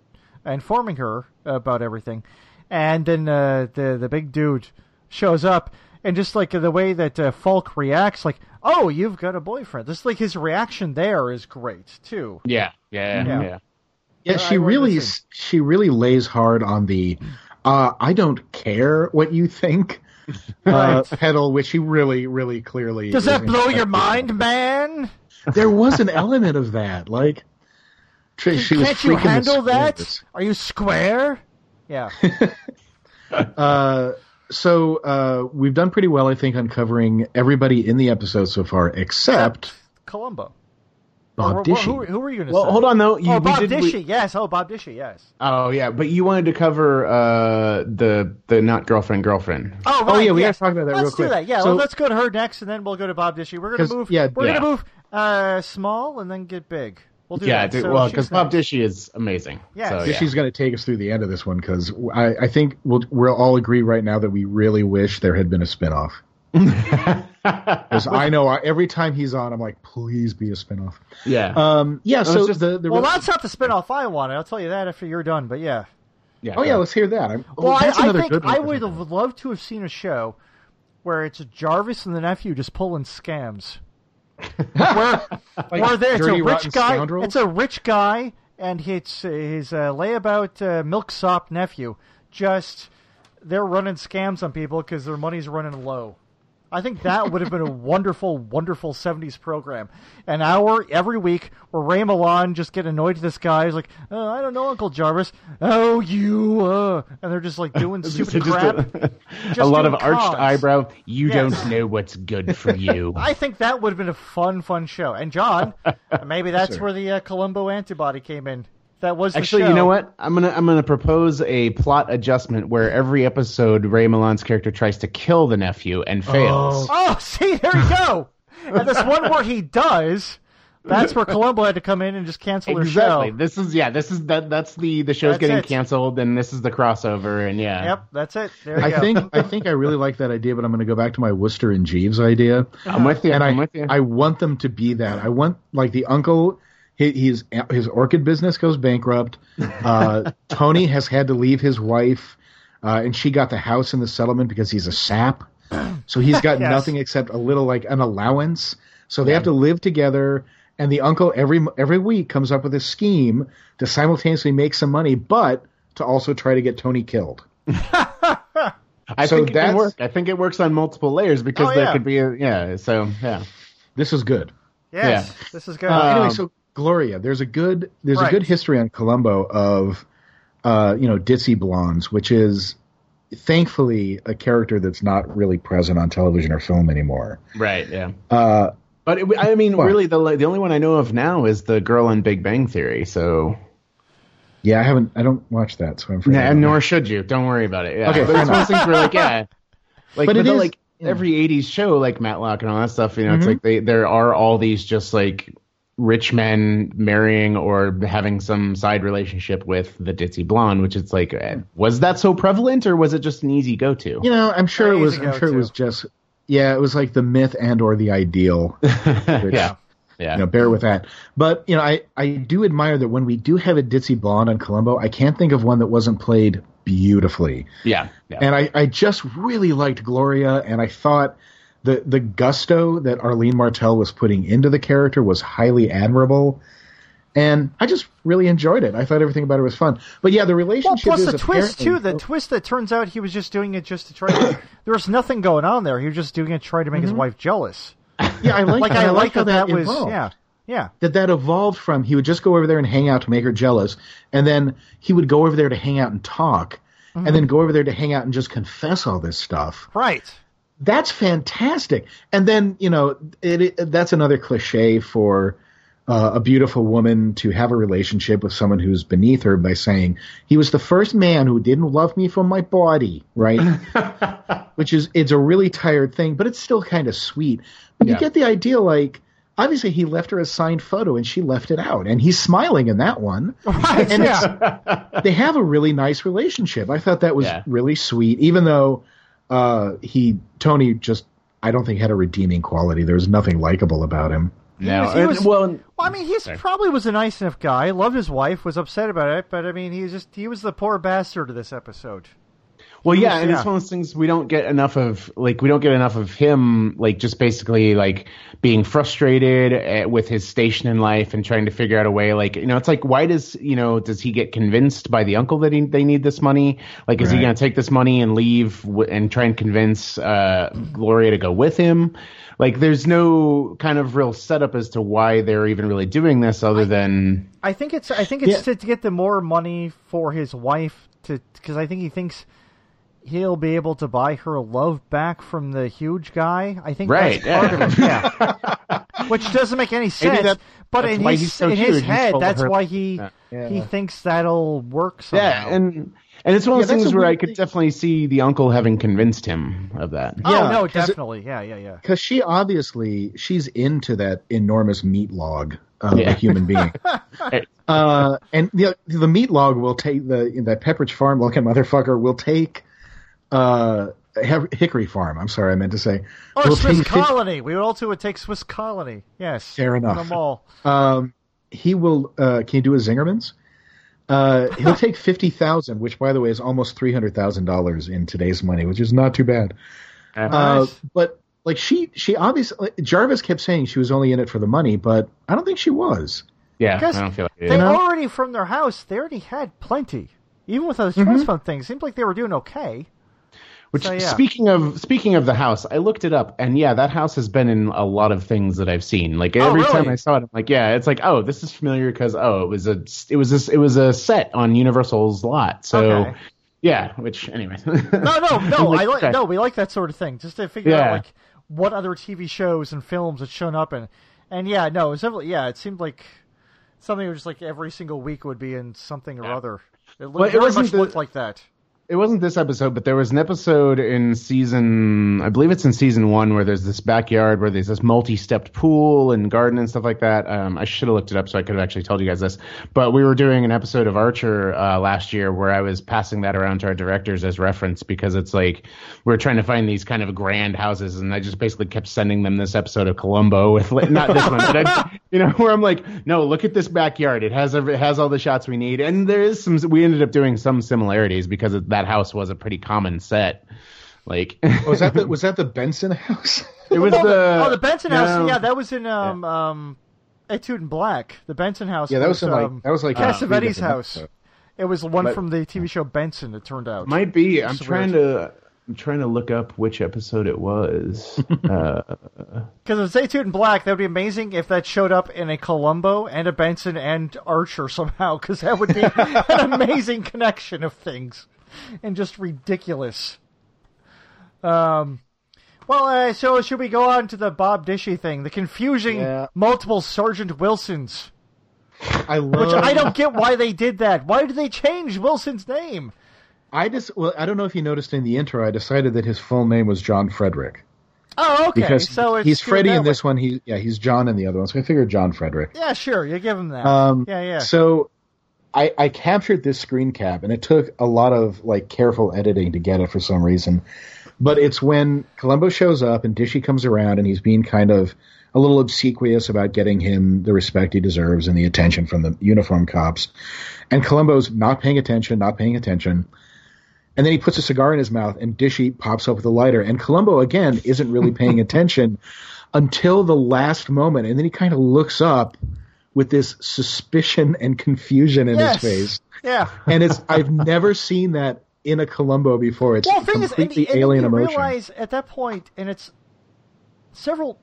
informing her about everything, and then uh, the the big dude shows up, and just like the way that uh, Falk reacts, like, "Oh, you've got a boyfriend." Just like his reaction there is great too. yeah, yeah, Yeah. yeah. Yeah, I she really she really lays hard on the uh, I don't care what you think uh, pedal, which he really, really clearly Does that blow your mind, man? There was an element of that, like tr- she Can't you handle that? squares. Are you square? Yeah. [LAUGHS] Uh, so uh, we've done pretty well, I think, on covering everybody in the episode so far, except Columbo. Bob Or- or- Dishy. Who, who were you going to Well, say? hold on though. You, Oh, Bob did- Dishy. we- Yes. Oh, Bob Dishy. Yes. oh yeah, but you wanted to cover uh, the the not girlfriend girlfriend. Oh, right, Oh, yeah, we yes. gotta talk about that let's real quick. do that. Yeah, So- well, let's go to her next, and then we'll go to Bob Dishy. We're going to move. yeah, we're yeah. gonna move uh, small and then get big. We'll do yeah, that. dude, So well, because Bob next. Dishy is amazing. Yes. so, Yeah, yeah. Dishy's going to take us through the end of this one because I, I think we'll we'll all agree right now that we really wish there had been a spinoff. [LAUGHS] Because I know I, every time he's on, I'm like, please be a spinoff. yeah, Um, yeah. So just- the the Well, that's not the spinoff I wanted. I'll tell you that after you're done. But yeah. yeah. oh yeah, let's hear that. I'm, Well, I, I think I would have loved to have seen a show where it's Jarvis and the nephew just pulling scams. Where [LAUGHS] where there, it's a rich guy. Scoundrels? It's a rich guy, and uh, his uh, layabout uh, milksop nephew. Just they're running scams on people because their money's running low. I think that would have been a [LAUGHS] wonderful, wonderful '70s program. An hour every week where Ray Milland just get annoyed to this guy. He's like, oh, "I don't know, Uncle Jarvis. Oh, you," uh, and they're just like doing [LAUGHS] stupid crap. [LAUGHS] a, a lot of arched cons. eyebrow. You Yes. don't know what's good for you. I think that would have been a fun, fun show. And John, maybe that's Sure. where the uh, Columbo antibody came in. That was the Actually, show. you know what? I'm gonna I'm gonna propose a plot adjustment where every episode Ray Milland's character tries to kill the nephew and oh. fails. Oh, [LAUGHS] see, there you go. and this one where he does, that's where Columbo had to come in and just cancel their Exactly. show. This is yeah. This is that. That's the the show's That's getting it. canceled, and this is the crossover, and yeah. Yep, that's it. There I go. think I think I really like that idea, but I'm going to go back to my Wooster and Jeeves idea. I'm with you. and I'm I, with you. I want them to be that. I want like the uncle. His his, his orchid business goes bankrupt. Uh, [LAUGHS] Tony has had to leave his wife, uh, and she got the house in the settlement because he's a sap. So he's got [LAUGHS] Yes. nothing except a little like an allowance. So they have to live together. And the uncle every every week comes up with a scheme to simultaneously make some money, but to also try to get Tony killed. [LAUGHS] I so think it that's- can work. I think it works on multiple layers because Oh, there yeah. could be a yeah. So yeah. This is good. yes, yeah. this is good. Uh, anyway, Um, so Gloria, there's a good there's Right. a good history on Columbo of uh, you know ditzy blondes, which is thankfully a character that's not really present on television or film anymore. Right. Yeah. Uh, But it, I mean, really, the the only one I know of now is the girl in Big Bang Theory. So, yeah, I haven't I don't watch that, so I'm Nah, forgetting. nor should you. Don't worry about it. Yeah. Okay, but it's one of those things where like yeah, [LAUGHS] like But but, it the, is- like yeah. every '80s show like Matlock and all that stuff. You know, it's Mhm. like they there are all these just like rich men marrying or having some side relationship with the ditzy blonde, which it's like, was that so prevalent or was it just an easy go to? You know, I'm sure it was I'm sure it was just yeah, it was like the myth and or the ideal. [LAUGHS] which- yeah. Yeah. you know, bear with that. But you know, I I do admire that when we do have a ditzy blonde on Columbo, I can't think of one that wasn't played beautifully. yeah. Yeah. And I, I just really liked Gloria, and I thought the the gusto that Arlene Martel was putting into the character was highly admirable. And I just really enjoyed it. I thought everything about it was fun. But yeah, the Well, relationship plus is the twist too. The twist that turns out he was just doing it just to try. to... [COUGHS] there was nothing going on there. He was just doing it to try to make his mm-hmm. wife jealous. [LAUGHS] yeah, I like Like I, I like how that. That was evolved. yeah, yeah. that that evolved from he would just go over there and hang out to make her jealous, and then he would go over there to hang out and talk, and mm-hmm. then go over there to hang out and just confess all this stuff. Right. That's fantastic. And then you know it, it that's another cliche for uh, a beautiful woman to have a relationship with someone who's beneath her by saying he was the first man who didn't love me for my body, right? [LAUGHS] Which is it's a really tired thing, but it's still kind of sweet. But you get the idea, like. obviously he left her a signed photo and she left it out, and he's smiling in that one. Right, And yeah. [LAUGHS] they have a really nice relationship. I thought that was Yeah. really sweet, even though uh, he Tony just I don't think had a redeeming quality. There was nothing likable about him. No, was- he was- well, Well, I mean, he's probably was a nice enough guy. Loved his wife. Was upset about it, but I mean, he was just he was the poor bastard of this episode. Well, yeah, and yeah. it's one of those things we don't get enough of. Like, we don't get enough of him, like, just basically like being frustrated eh, with his station in life and trying to figure out a way. Like, you know, it's like, why does you know does he get convinced by the uncle that he, they need this money? Like, is he going to take this money and leave w- and try and convince uh, Gloria to go with him? Like, there's no kind of real setup as to why they're even really doing this, other than I think it's I think it's Yeah. to, to get the more money for his wife to because I think he thinks he'll be able to buy her love back from the huge guy. I think Right, that's part of it. [LAUGHS] Yeah, which doesn't make any sense. that- but in his so in his head, that's why he Yeah. he thinks that'll work somehow. yeah, and. And it's one of Yeah, those that's things where I could thing. definitely see the uncle having convinced him of that. oh Yeah, no, 'cause it- definitely, yeah, yeah, yeah. Because she obviously she's into that enormous meat log of Yeah. a human being. [LAUGHS] uh, and the the meat log will take the that Pepperidge Farm looking motherfucker will take uh Hickory Farm. I'm sorry, I meant to say. Or will Swiss take fif- Colony. We would also would take Swiss Colony. Yes, Fair enough. Them all. Um, he will. Uh, can you do a Zingerman's? Uh, he'll [LAUGHS] take fifty thousand, which, by the way, is almost three hundred thousand dollars in today's money, which is not too bad. Uh, Nice. but like she, she obviously Jarvis kept saying she was only in it for the money, but I don't think she was. Yeah, Because I don't feel like it they is. know? already from their house, they already had plenty. Even with those Mm-hmm. trust fund things, it seemed like they were doing okay. Which So, yeah. speaking of speaking of the house, I looked it up, and yeah, that house has been in a lot of things that I've seen. Like Oh, every really? time I saw it, I'm like, yeah, it's like, oh, this is familiar because oh, it was a it was this it was a set on Universal's lot. So Okay. yeah, which anyway. [LAUGHS] No, no, no. I like no. We like that sort of thing, just to figure Yeah. out like what other TV shows and films had shown up in. And yeah, no, it's definitely yeah. It seemed like something that was just like every single week would be in something or other. It, looked, Well, it very much the- looked like that. It wasn't this episode, but there was an episode in season, I believe it's in season one, where there's this backyard where there's this multi-stepped pool and garden and stuff like that. Um, I should have looked it up so I could have actually told you guys this. But we were doing an episode of Archer uh, last year where I was passing that around to our directors as reference because it's like we are trying to find these kind of grand houses, and I just basically kept sending them this episode of Columbo with not this one, but I, [LAUGHS] you know where I'm like, no, look at this backyard. It has it has all the shots we need, and there is some. We ended up doing some similarities because that house was a pretty common set. Like Was that the was that the Benson house? it was oh, the oh, the Benson House. no. Yeah, that was in um um, Etude in Black. The Benson House. yeah, that was in like um, that was like uh, three Cassavetes' different house. episodes. It was one But- from the TV show Benson. It turned out. might be. I'm It's trying to. I'm trying to look up which episode it was. [LAUGHS] uh, Because if it's Etude in Black, that would be amazing if that showed up in a Columbo and a Benson and Archer somehow, because that would be [LAUGHS] an amazing connection of things, [LAUGHS] and just ridiculous. Um, well, uh, so should we go on to the Bob Dishy thing, the confusing Yeah. multiple Sergeant Wilsons, I which. I don't get why they did that. Why did they change Wilson's name? I just well, I don't know if you noticed in the intro. I decided that his full name was John Frederick Oh, okay. because so it's he's Freddie in this way. one. He yeah, he's John in the other one. So I figured John Frederick. Yeah, sure. You give him that. Um, yeah, yeah. So I, I captured this screen cap, and it took a lot of like careful editing to get it for some reason. But it's when Columbo shows up and Dishy comes around, and he's being kind of a little obsequious about getting him the respect he deserves and the attention from the uniform cops. And Columbo's not paying attention, not paying attention. And then he puts a cigar in his mouth, and Dishy pops up with a lighter. And Columbo again isn't really paying [LAUGHS] attention until the last moment, and then he kind of looks up with this suspicion and confusion in yes. his face. Yeah. And it's I've never seen that in a Columbo before. It's Well, the thing is, and, completely and you emotion. realize at that point, and it's several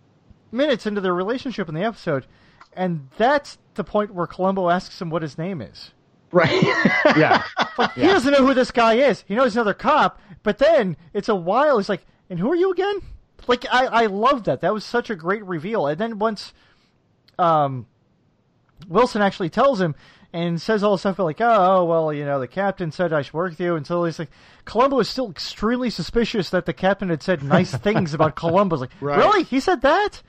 minutes into their relationship in the episode, and that's the point where Columbo asks him what his name is. right. [LAUGHS] yeah, Like, He doesn't know who this guy is. He knows another cop, but then it's a while. He's like, "And who are you again?" Like, I I love that. That was such a great reveal. And then once, um, Wilson actually tells him and says all this stuff like, "Oh, well, you know, the captain said I should work with you." Until he's like, Columbo is still extremely suspicious that the captain had said nice [LAUGHS] things about Columbo. Like, Right. really? He said that?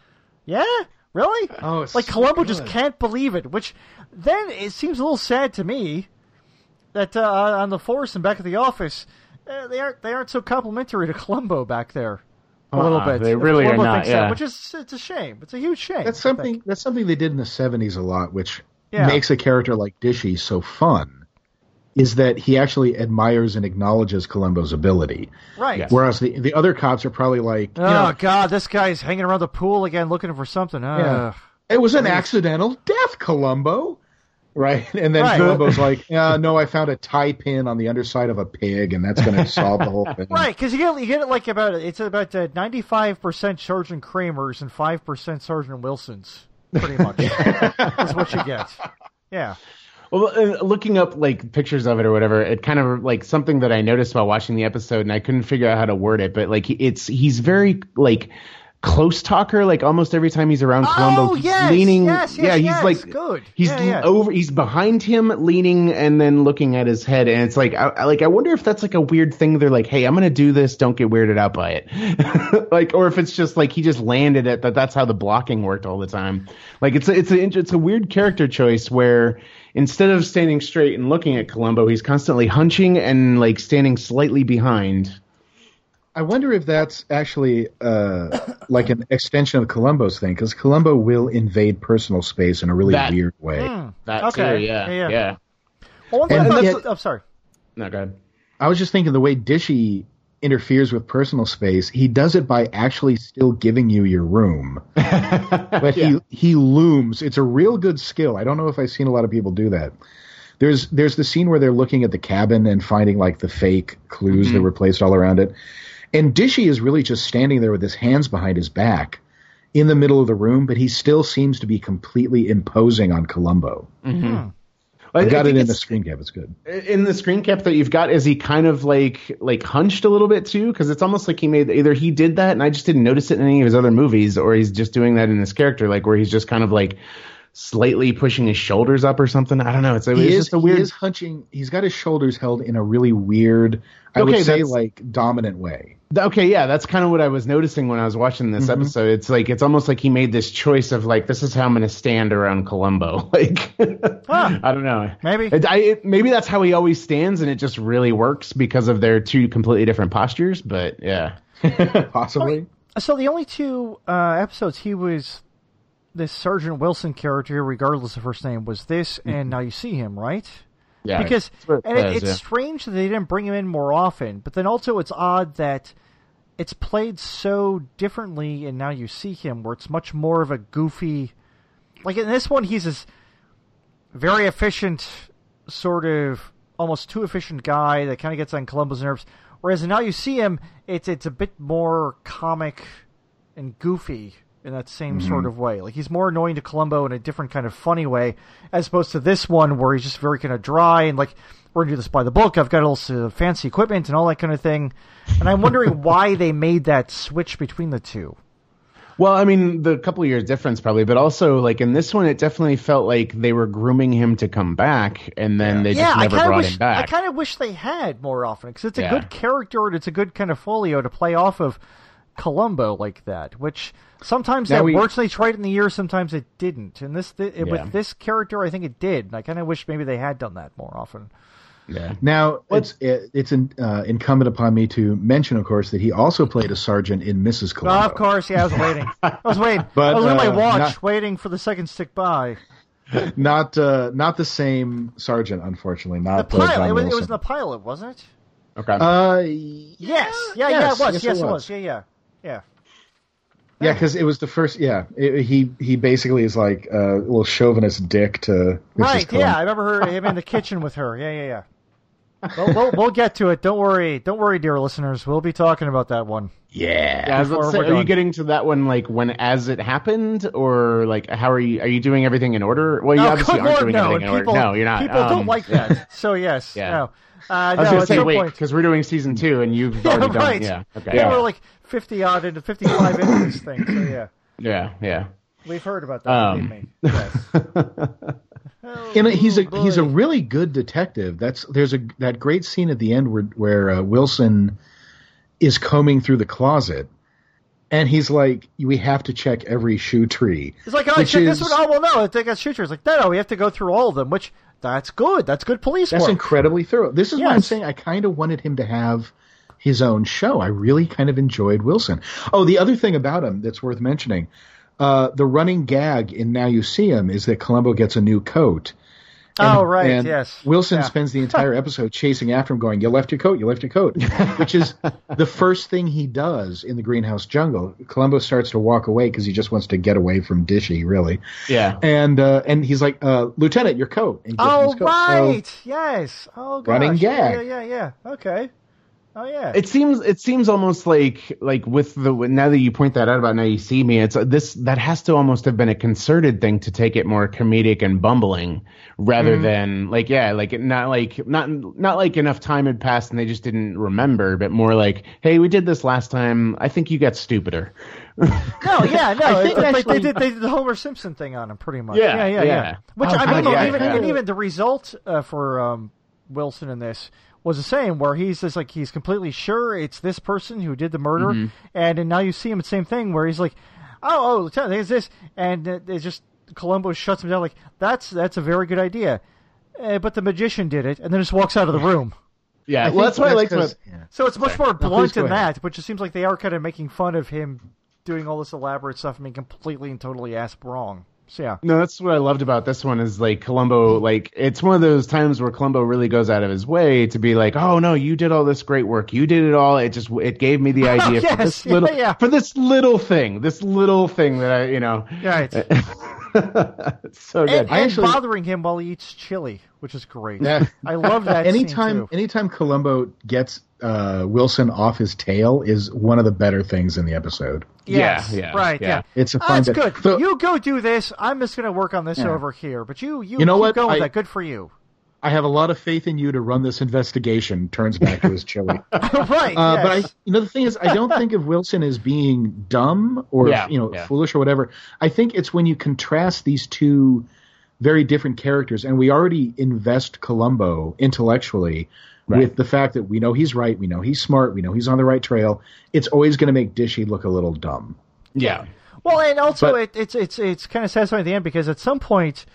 Yeah. Really? Oh, like so Columbo just can't believe it. Which then it seems a little sad to me that uh, on the force and back at the office uh, they aren't they aren't so complimentary to Columbo back there. A little Uh-uh, bit. they really are not, thinks that, yeah. which is it's a shame. It's a huge shame. That's something. That's something they did in the '70s a lot, which Yeah. makes a character like Dishy so fun. Is that he actually admires and acknowledges Columbo's ability, Right. Yes. whereas the the other cops are probably like, you Oh know, God, this guy's hanging around the pool again, looking for something. Uh, Yeah. it was an accidental death, Columbo, right? [LAUGHS] And then Right. Columbo's like, uh, no, I found a tie pin on the underside of a pig, and that's going to solve the whole [LAUGHS] thing. Right, because you get you get it like about it's about ninety five percent Sergeant Kramer's and five percent Sergeant Wilson's, pretty [LAUGHS] much. is what you get. Yeah. Well, uh, looking up like pictures of it or whatever, it kind of like something that I noticed while watching the episode, and I couldn't figure out how to word it, but like it's he's very like close talker. Like almost every time he's around Columbo, Oh, he's yes, leaning. yes, yes, yeah, he's like good. He's Yeah, over. He's behind him, leaning, and then looking at his head, and it's like, I, like I wonder if that's like a weird thing. They're like, hey, I'm gonna do this. Don't get weirded out by it. [LAUGHS] like, or if it's just like he just landed it that that's how the blocking worked all the time. Like it's a, it's a it's a weird character choice where instead of standing straight and looking at Columbo, he's constantly hunching and like standing slightly behind. I wonder if that's actually uh, like an extension of Columbo's thing, because Columbo will invade personal space in a really That- weird way. Hmm. That Okay. too, yeah, Yeah, yeah. yeah. Well, And about- yet- oh, sorry. No, go ahead. I was just thinking the way Dishy interferes with personal space, he does it by actually still giving you your room. [LAUGHS] but he he looms. It's a real good skill. I don't know if I've seen a lot of people do that. There's there's the scene where they're looking at the cabin and finding like the fake clues that were placed all around it. And Dishy is really just standing there with his hands behind his back in the middle of the room, but he still seems to be completely imposing on Columbo. Mm-hmm. Hmm. I got it in the it's- screen cap. It's good. in the screen cap that you've got is he kind of like like hunched a little bit too because it's almost like he made either he did that and i just didn't notice it in any of his other movies or he's just doing that in his character like where he's just kind of like slightly pushing his shoulders up or something i don't know it's, it's is, just a weird He is hunching. He's got his shoulders held in a really weird, I Okay, would say, like dominant way. okay yeah that's kind of what i was noticing when i was watching this Mm-hmm. episode it's like it's almost like he made this choice of like this is how i'm going to stand around columbo [LAUGHS] like Huh. i don't know Maybe. It, I, it, maybe that's how he always stands and it just really works because of their two completely different postures but yeah [LAUGHS] Possibly. So the only two uh, episodes he was this Sergeant Wilson character, regardless of first name, was this, and now you see him, right? yeah because it and it, it's yeah. strange that they didn't bring him in more often. But then also it's odd that it's played so differently, and now you see him where it's much more of a goofy. Like in this one, he's this very efficient, sort of almost too efficient guy that kind of gets on Columbo's nerves. Whereas now you see him, it's it's a bit more comic and goofy in that same Mm-hmm. sort of way. Like he's more annoying to Columbo in a different kind of funny way, as opposed to this one where he's just very kind of dry and like we're gonna do this by the book. I've got all this uh, fancy equipment and all that kind of thing. And I'm wondering [LAUGHS] why they made that switch between the two. Well, I mean, the couple of years difference probably, but also like in this one, it definitely felt like they were grooming him to come back, and then they just I never brought wish him back. I kind of wish they had more often because it's a Yeah. good character and it's a good kind of folio to play off of Columbo like that. Which sometimes Now that we- works. They tried it in the year, sometimes it didn't. And this th- Yeah. with this character, I think it did. And I kind of wish maybe they had done that more often. yeah. Now it's it, it's in, uh, incumbent upon me to mention, of course, that he also played a sergeant in Mrs. Oh, of course, yeah, I was waiting. I was waiting. [LAUGHS] But, I was on my uh, watch, not- waiting for the second stick by. [LAUGHS] Not uh, not the same sergeant, unfortunately. Not uh, pilot. It was, it was Wilson. the pilot, wasn't it? Okay. Uh, Yes. Yeah, yeah, yes, it was. yes, Yes, it it was. was. Yeah, yeah, yeah. yeah, because it was the first. Yeah, it, he he basically is like a little chauvinist dick to Mrs. Right, Columbo. yeah, I remember her, him in the kitchen with her. Yeah, yeah, yeah. We'll, we'll, we'll get to it. Don't worry. Don't worry, dear listeners. We'll be talking about that one. yeah. yeah, I was about to before say, we're are you getting to that one like when as it happened, or like how are you? Are you doing everything in order? Well, you No, obviously aren't Lord, doing no. everything in People, order. No, you're not. People Um, don't like that. So, yes. [LAUGHS] Yeah. No. Uh, I was no, gonna say wait point. because we're doing season two, and you've Yeah, [LAUGHS] already done. right. Yeah. Okay. They Yeah. were like 50 odd into 55 into this thing. So, yeah. Yeah. Yeah. We've heard about that. Um, believe me. [LAUGHS] Yes. And he's a Oh, he's a really good detective. That's there's a that great scene at the end where where uh, Wilson is combing through the closet, and he's like, "We have to check every shoe tree." It's like, oh, which check is- this one. Oh, well, no, they got shooters. Like, no, no, we have to go through all of them, which that's good. That's good police That's work. incredibly thorough. This is why I'm saying I kind of wanted him to have his own show. I really kind of enjoyed Wilson. Oh, the other thing about him that's worth mentioning, uh, the running gag in Now You See Him is that Columbo gets a new coat. Oh, right, and yes. Wilson Yeah. spends the [LAUGHS] entire episode chasing after him, going, "You left your coat. You left your coat," [LAUGHS] which is the first thing he does in the greenhouse jungle. Columbo starts to walk away because he just wants to get away from Dishy, really. Yeah. And uh, and he's like, uh, "Lieutenant, your coat." And he gives him Oh, coat. So- right. yes. Oh, gosh. Running Yeah, gag. yeah, yeah. Okay. Oh, yeah. It seems it seems almost like like with the now that you point that out about now you see me it's this that has to almost have been a concerted thing to take it more comedic and bumbling rather Mm-hmm. than like yeah like not like not not like enough time had passed and they just didn't remember but more like hey we did this last time I think you got stupider No, yeah, [LAUGHS] no. It's think like they did they did the Homer Simpson thing on him, pretty much. Yeah, yeah, yeah. yeah. Which Oh, I mean, God, yeah, even yeah. even the result uh, for um, Wilson in this was the same, where he's just like he's completely sure it's this person who did the murder, Mm-hmm. and, and now you see him the same thing where he's like, oh, oh, Lieutenant, there's this, and it- it's just Columbo shuts him down like that's that's a very good idea, uh, but the magician did it, and then just walks out of the room. yeah I well that's why what I liked 'cause- about yeah. So it's much more blunt go than that, which it seems like they are kind of making fun of him doing all this elaborate stuff and being completely and totally ass wrong. So yeah. No, that's what I loved about this one is like Columbo, like it's one of those times where Columbo really goes out of his way to be like, "Oh no, you did all this great work. You did it all. It just it gave me the [LAUGHS] idea Yes, for this yeah, little yeah. for this little thing, this little thing that I, you know, Right. [LAUGHS] [LAUGHS] it's so good. and, I and actually- bothering him while he eats chili, which is great. Yeah. I love that. anytime scene too. anytime Columbo gets uh, Wilson off his tail is one of the better things in the episode. Yes, Yeah, yeah, right, yeah. yeah. It's a Ah, fun That's bit. good. So- you go do this. I'm just going to work on this Yeah. over here. But you, you, You know keep what? going with I- that. Good for you. I have a lot of faith in you to run this investigation. Turns back to his [LAUGHS] chili. Uh, right. But I, you know, the thing is, I don't think of Wilson as being dumb or Yeah, you know yeah. foolish or whatever. I think it's when you contrast these two very different characters, and we already invest Columbo intellectually Right. with the fact that we know he's right, we know he's smart, we know he's on the right trail. It's always going to make Dishy look a little dumb. yeah, Well, and also But- it, it's it's it's kind of satisfying at the end because at some point,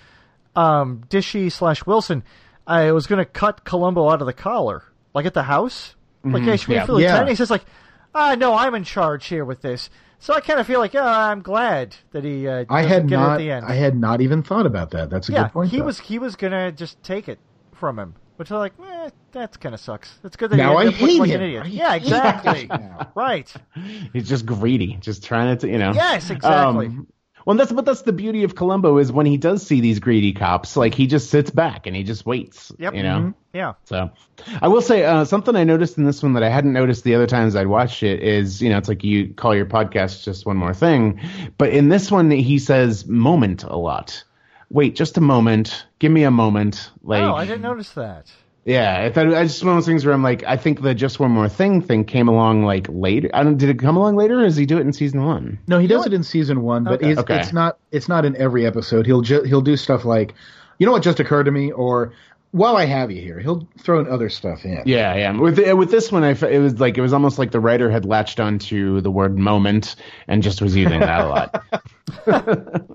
um, Dishy slash Wilson, I was going to cut Columbo out of the collar, like at the house. Like, hey, should we Yeah. feel the Yeah. lieutenant? He says like, ah, no, I'm in charge here with this. So I kind of feel like, oh, I'm glad that he. Uh, I had get it not, at the end. I had not even thought about that. That's a yeah, good point. he though. was he was gonna just take it from him, which I'm like, eh, that kind of sucks. It's good that Now he I ended up hate like him. an idiot. I yeah, exactly. right. [LAUGHS] he's just greedy, just trying to, you know. Yes, exactly. Um, well, that's but that's the beauty of Columbo is when he does see these greedy cops, like he just sits back and he just waits. Yep. You know. Mm-hmm. Yeah. So, I will say uh, something I noticed in this one that I hadn't noticed the other times I'd watched it is, you know, it's like you call your podcast just one more thing, but in this one he says "moment" a lot. Wait, just a moment. Give me a moment. Like, oh, I didn't notice that. Yeah, I thought I just one of those things where I'm like, I think the just one more thing thing came along like later. I don't. Did it come along later, or does he do it in season one? No, he does it in season one, but Okay. he's, Okay. it's not it's not in every episode. He'll ju- he'll do stuff like, you know what just occurred to me, or while I have you here, he'll throw in other stuff in. Yeah, yeah. With with this one, I fe- it was like it was almost like the writer had latched onto the word "moment" and just was using that a lot. [LAUGHS]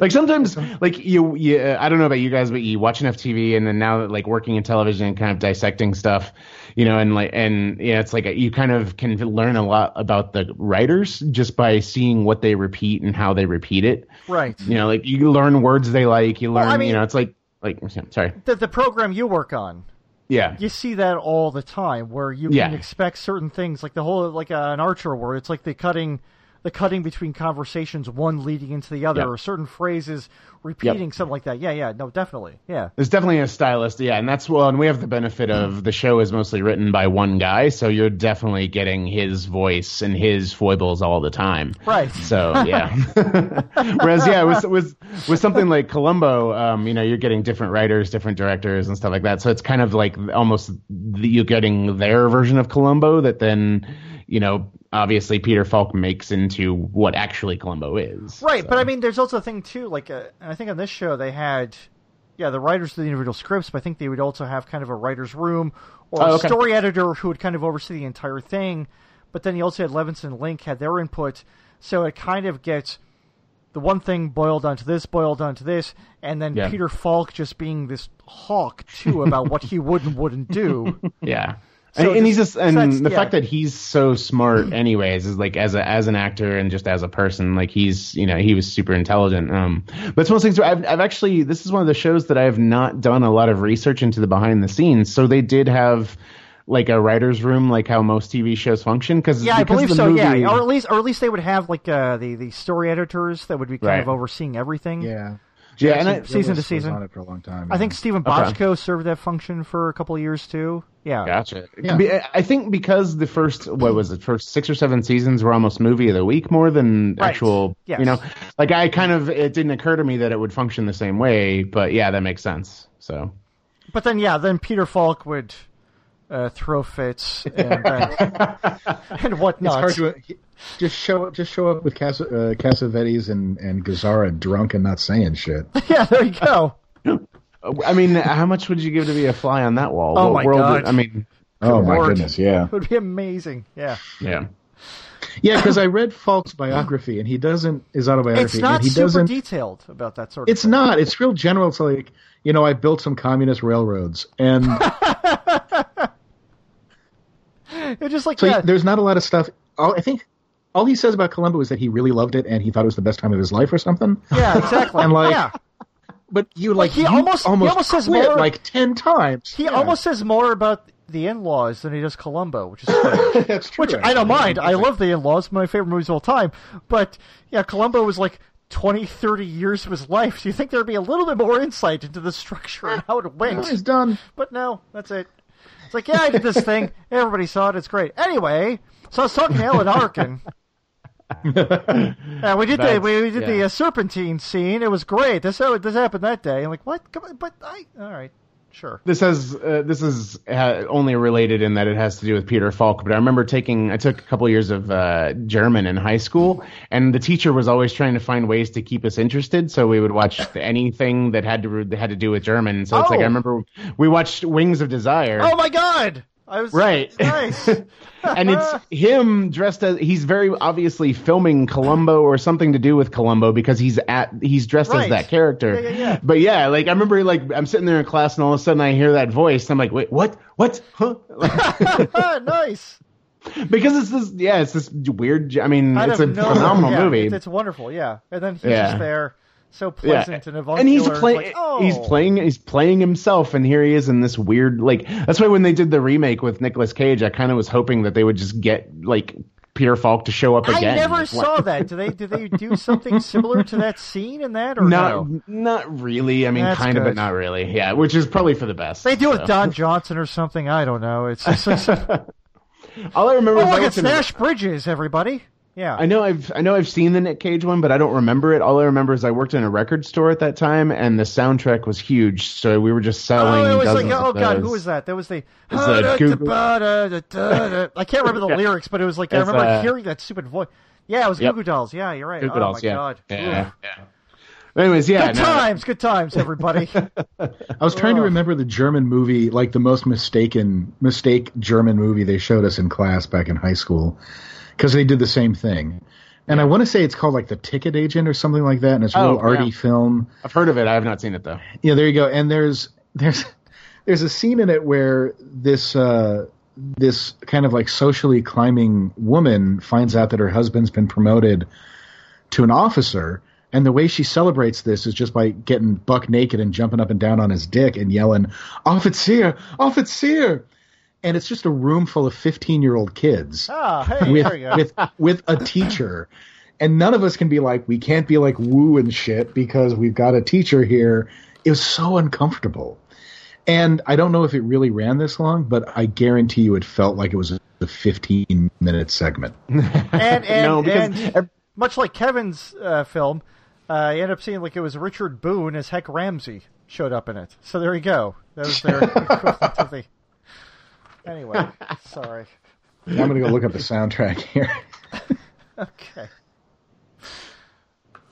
like sometimes, like you, you, uh, I don't know about you guys, but you watch enough TV, and then now that like working in television and kind of dissecting stuff, you know, and like and yeah, it's like you kind of can learn a lot about the writers just by seeing what they repeat and how they repeat it. Right. You know, like you learn words they like. You learn, Well, I mean- you know, it's like like sorry, The the program you work on, yeah, you see that all the time, where you Yeah. can expect certain things, like the whole like uh, an Archer where it's like the cutting, the cutting between conversations, one leading into the other, Yep. or certain phrases repeating, something like that. Yeah, yeah, no, definitely, yeah. There's definitely a stylist, yeah, and that's well, and we have the benefit of the show is mostly written by one guy, so you're definitely getting his voice and his foibles all the time. Right. So yeah. [LAUGHS] Whereas yeah, with with with something like Columbo, um, you know, you're getting different writers, different directors, and stuff like that. So it's kind of like almost the, you're getting their version of Columbo that then, you know, obviously Peter Falk makes into what actually Columbo is. Right, So- but I mean, there's also a thing too. Like, uh, and I think on this show they had, yeah, the writers of the individual scripts, but I think they would also have kind of a writer's room or Oh, a okay. story editor who would kind of oversee the entire thing. but then you also had Levinson and Link had their input, so it kind of gets the one thing boiled onto this, boiled onto this, and then Yeah. Peter Falk just being this hawk too about what he would and wouldn't do. [LAUGHS] Yeah. So and, and he's just- just and that's- the yeah. fact that he's so smart anyways is like as a as an actor and just as a person like he's you know he was super intelligent um but it's one of those things where I've, I've actually this is one of the shows that I have not done a lot of research into the behind the scenes so they did have like a writer's room like how most TV shows function cause, Yeah, I believe the so. movie, Yeah, or at least, or at least they would have like uh, the the story editors that would be kind Right. of overseeing everything. Yeah. Yeah, and I- Jackson Season to Gillis was season. on it for a long time. I think yeah. Steven Bochco served that function for a couple of years too. Yeah. Gotcha. Yeah. I think because the first what was it first six or seven seasons were almost movie of the week more than Right. actual. Yes. You know, like I kind of it didn't occur to me that it would function the same way, but yeah, that makes sense. So But then, yeah, then Peter Falk would uh, throw fits and then, [LAUGHS] and it's whatnot. hard to just show up. Just show up with Cas- uh, Cassavetes and and Gazzara drunk and not saying shit. [LAUGHS] yeah, there you go. I mean, how much would you give to be a fly on that wall? Oh What my world God. would- I mean, Oh my Lord. goodness, yeah, It would be amazing. Yeah. yeah. yeah. Because I read Falk's biography and he doesn't his autobiography. It's not he super doesn't. detailed about that sort of It's thing. not. It's real general. It's like you know, I built some communist railroads, and [LAUGHS] It's just like, so yeah, there's not a lot of stuff. All, I think all he says about Columbo is that he really loved it and he thought it was the best time of his life or something. yeah, exactly. [LAUGHS] And, like, yeah. But you like he you almost- he almost, almost says more- like ten times. He Yeah. almost says more about the in-laws than he does Columbo, which is. [LAUGHS] That's true. which I don't mind. I love the in-laws, my favorite movies of all time. But yeah, Columbo was like 20, 30 years of his life. So you think there'd be a little bit more insight into the structure and how it went? He's done. But no, that's it. It's like, yeah, I did this thing. [LAUGHS] Everybody saw it. It's great. Anyway, so I was talking to Alan Arkin. Yeah, we did the we, we did the uh, serpentine scene. It was great. This uh, this happened that day. I'm like, what? Come on, but I all right, sure. This has uh, this is uh, only related in that it has to do with Peter Falk. But I remember taking I took a couple years of uh, German in high school, and the teacher was always trying to find ways to keep us interested. So we would watch [LAUGHS] anything that had to that had to do with German. So it's like Oh. I remember we watched Wings of Desire. Oh my god! I was Right. Nice. [LAUGHS] and it's him dressed as he's very obviously filming Columbo or something to do with Columbo because he's at he's dressed Right. as that character. Yeah, yeah, yeah. But yeah, like I remember like I'm sitting there in class and all of a sudden I hear that voice. I'm like, wait, what? What? Huh? [LAUGHS] nice. [LAUGHS] because it's this yeah, it's this weird. I mean, I'd it's a no- phenomenal yeah, movie. It's, it's wonderful. Yeah, and then he's Yeah. just there, so yeah, pleasant and avuncular. and he's playing. like, oh. He's playing. He's playing himself, and here he is in this weird. Like that's why when they did the remake with Nicolas Cage, I kind of was hoping that they would just get like Peter Falk to show up again. I never saw that. [LAUGHS] Do they? do they do something similar to that scene in that, or Not, no? not really. I mean, That's kind of, but not really. Yeah, which is probably for the best. They do it so. with Don Johnson or something. I don't know. It's, [LAUGHS] oh All I remember I look, it's Nash Bridges. Everybody. Yeah. I know I've I know I've seen the Nick Cage one, but I don't remember it. All I remember is I worked in a record store at that time, and the soundtrack was huge. So we were just selling. Oh, it was like, oh god, those. who was that? That was the. It's, uh, Google- I can't remember the [LAUGHS] lyrics, but it was like I remember uh, hearing that stupid voice. Yeah, it was Yep. Goo Goo Dolls. Yeah, you're right. Goo Goo oh Dolls, my yeah. god. Yeah, Anyways, yeah. Good no, times, good times, everybody. [LAUGHS] I was trying to remember the German movie, like the most mistaken mistake German movie they showed us in class back in high school, because they did the same thing. And I want to say it's called like the Ticket Agent or something like that, and it's a Oh, real arty yeah. film. I've heard of it. I have not seen it though. Yeah, there you go. And there's there's there's a scene in it where this uh, this kind of like socially climbing woman finds out that her husband's been promoted to an officer, and the way she celebrates this is just by getting buck naked and jumping up and down on his dick and yelling "Offizier, Offizier!" And it's just a room full of 15 year old kids ah, hey, with there with with a teacher, and none of us can be like we can't be like woo and shit because we've got a teacher here. It was so uncomfortable, and I don't know if it really ran this long, but I guarantee you it felt like it was a 15 minute segment. [LAUGHS] and and, No, because and ev- much like Kevin's uh, film, uh, you end up seeing like it was Richard Boone as Hec Ramsey showed up in it. So there you go. That was their [LAUGHS] equivalent of the. Anyway, [LAUGHS] sorry. I'm gonna go look up the soundtrack here. [LAUGHS] Okay.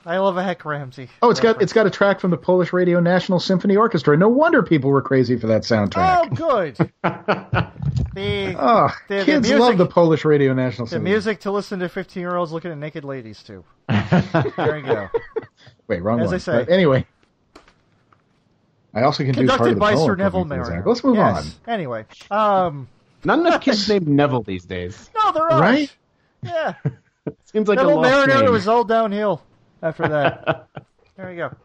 I love a Hec Ramsey. Oh, it's got it's got a track from the Polish Radio National Symphony Orchestra. No wonder people were crazy for that Oh, soundtrack. good. [LAUGHS] The, Oh, the, the kids music, love the Polish Radio National Symphony. the music to listen to 15 year olds looking at naked ladies too. There you go. Wait, wrong As one. I say. But anyway, I also can do part of Conducted the by poem Sir Neville please, Marriner. Let's move Yes. Anyway, um, Not enough [LAUGHS] kids named Neville these days. no, there are Right? [LAUGHS] Yeah, [LAUGHS] Seems like Neville lost Marriner name. was all downhill after that. there you go.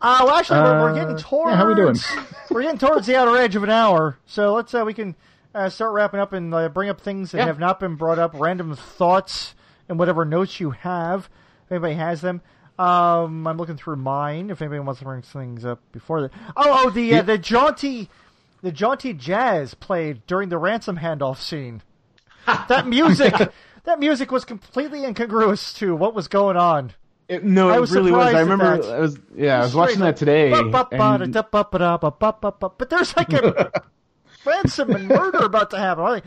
Uh, well, actually, we're, we're Uh, getting towards. yeah, how we doing? we're getting towards the outer edge of an hour, so let's uh, we can uh, start wrapping up and uh, bring up things that Yeah. have not been brought up, random thoughts, and whatever notes you have. If anybody has them, um, I'm looking through mine. If anybody wants to bring things up before that. Oh, oh, the uh, the jaunty, the jaunty jazz played during the ransom handoff scene. that music, [LAUGHS] that music was completely incongruous to what was going on. It- no, I it was really was. I remember. that. I was yeah, I was watching that today. and- But there's like a [LAUGHS] ransom and murder about to happen. Like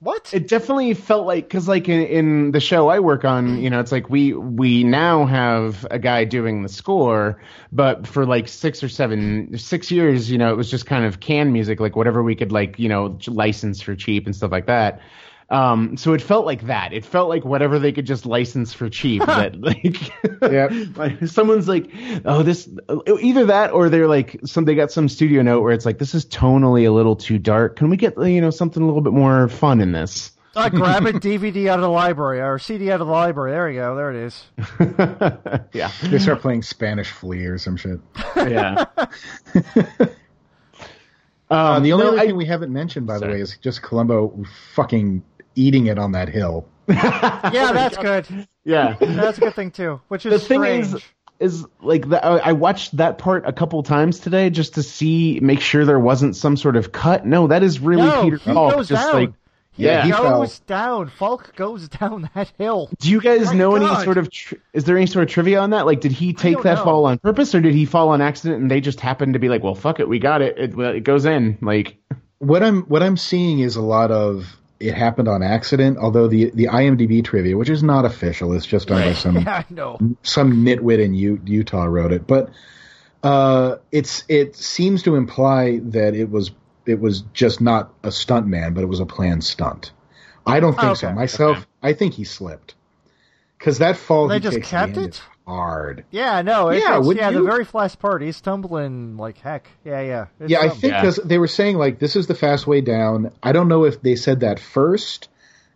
what? it definitely felt like because like in, in the show I work on, you know, it's like we we now have a guy doing the score, but for like six or seven six years, you know, it was just kind of canned music, like whatever we could like you know license for cheap and stuff like that. Um, so it felt like that. It felt like whatever they could just license for cheap. that like, [LAUGHS] Yep. [LAUGHS] like someone's like, oh, this either that or they're like some they got some studio note where it's like this is tonally a little too dark. Can we get you know something a little bit more fun in this? I grab a [LAUGHS] DVD out of the library or CD out of the library. There you go. There it is. yeah, They start playing Spanish Flea or some shit. yeah. Uh, um, the only no, other I- thing we haven't mentioned, by Sorry. the way, is just Columbo fucking eating it on that hill. [LAUGHS] Yeah, that's good. yeah. That's a good thing too. Which is the thing strange. is is like the, I I watched that part a couple times today just to see make sure there wasn't some sort of cut. No, that is really no, Peter he Falk. goes just down. like he Yeah, he goes fell. down. Falk goes down that hill. do you guys My know any sort of tr- is there any sort of trivia on that? Like, did he take that know. fall on purpose or did he fall on accident and they just happened to be like, well, fuck it, we got it. It, it goes in. Like, What I'm what I'm seeing is a lot of it happened on accident. Although the the IMDb trivia, which is not official, it's just done by some [LAUGHS] Yeah, some nitwit in U- Utah wrote it, but uh, it's it seems to imply that it was it was just not a stunt man, but it was a planned stunt. I don't think so Okay. myself. Okay. I think he slipped because that fall They he just takes at the kept it? Hard. Yeah, no. It, Yeah, it's, would yeah, the very last part, he's tumbling like heck. Yeah, yeah. It's yeah, I something. think Yeah. because they were saying like this is the fast way down. I don't know if they said that first.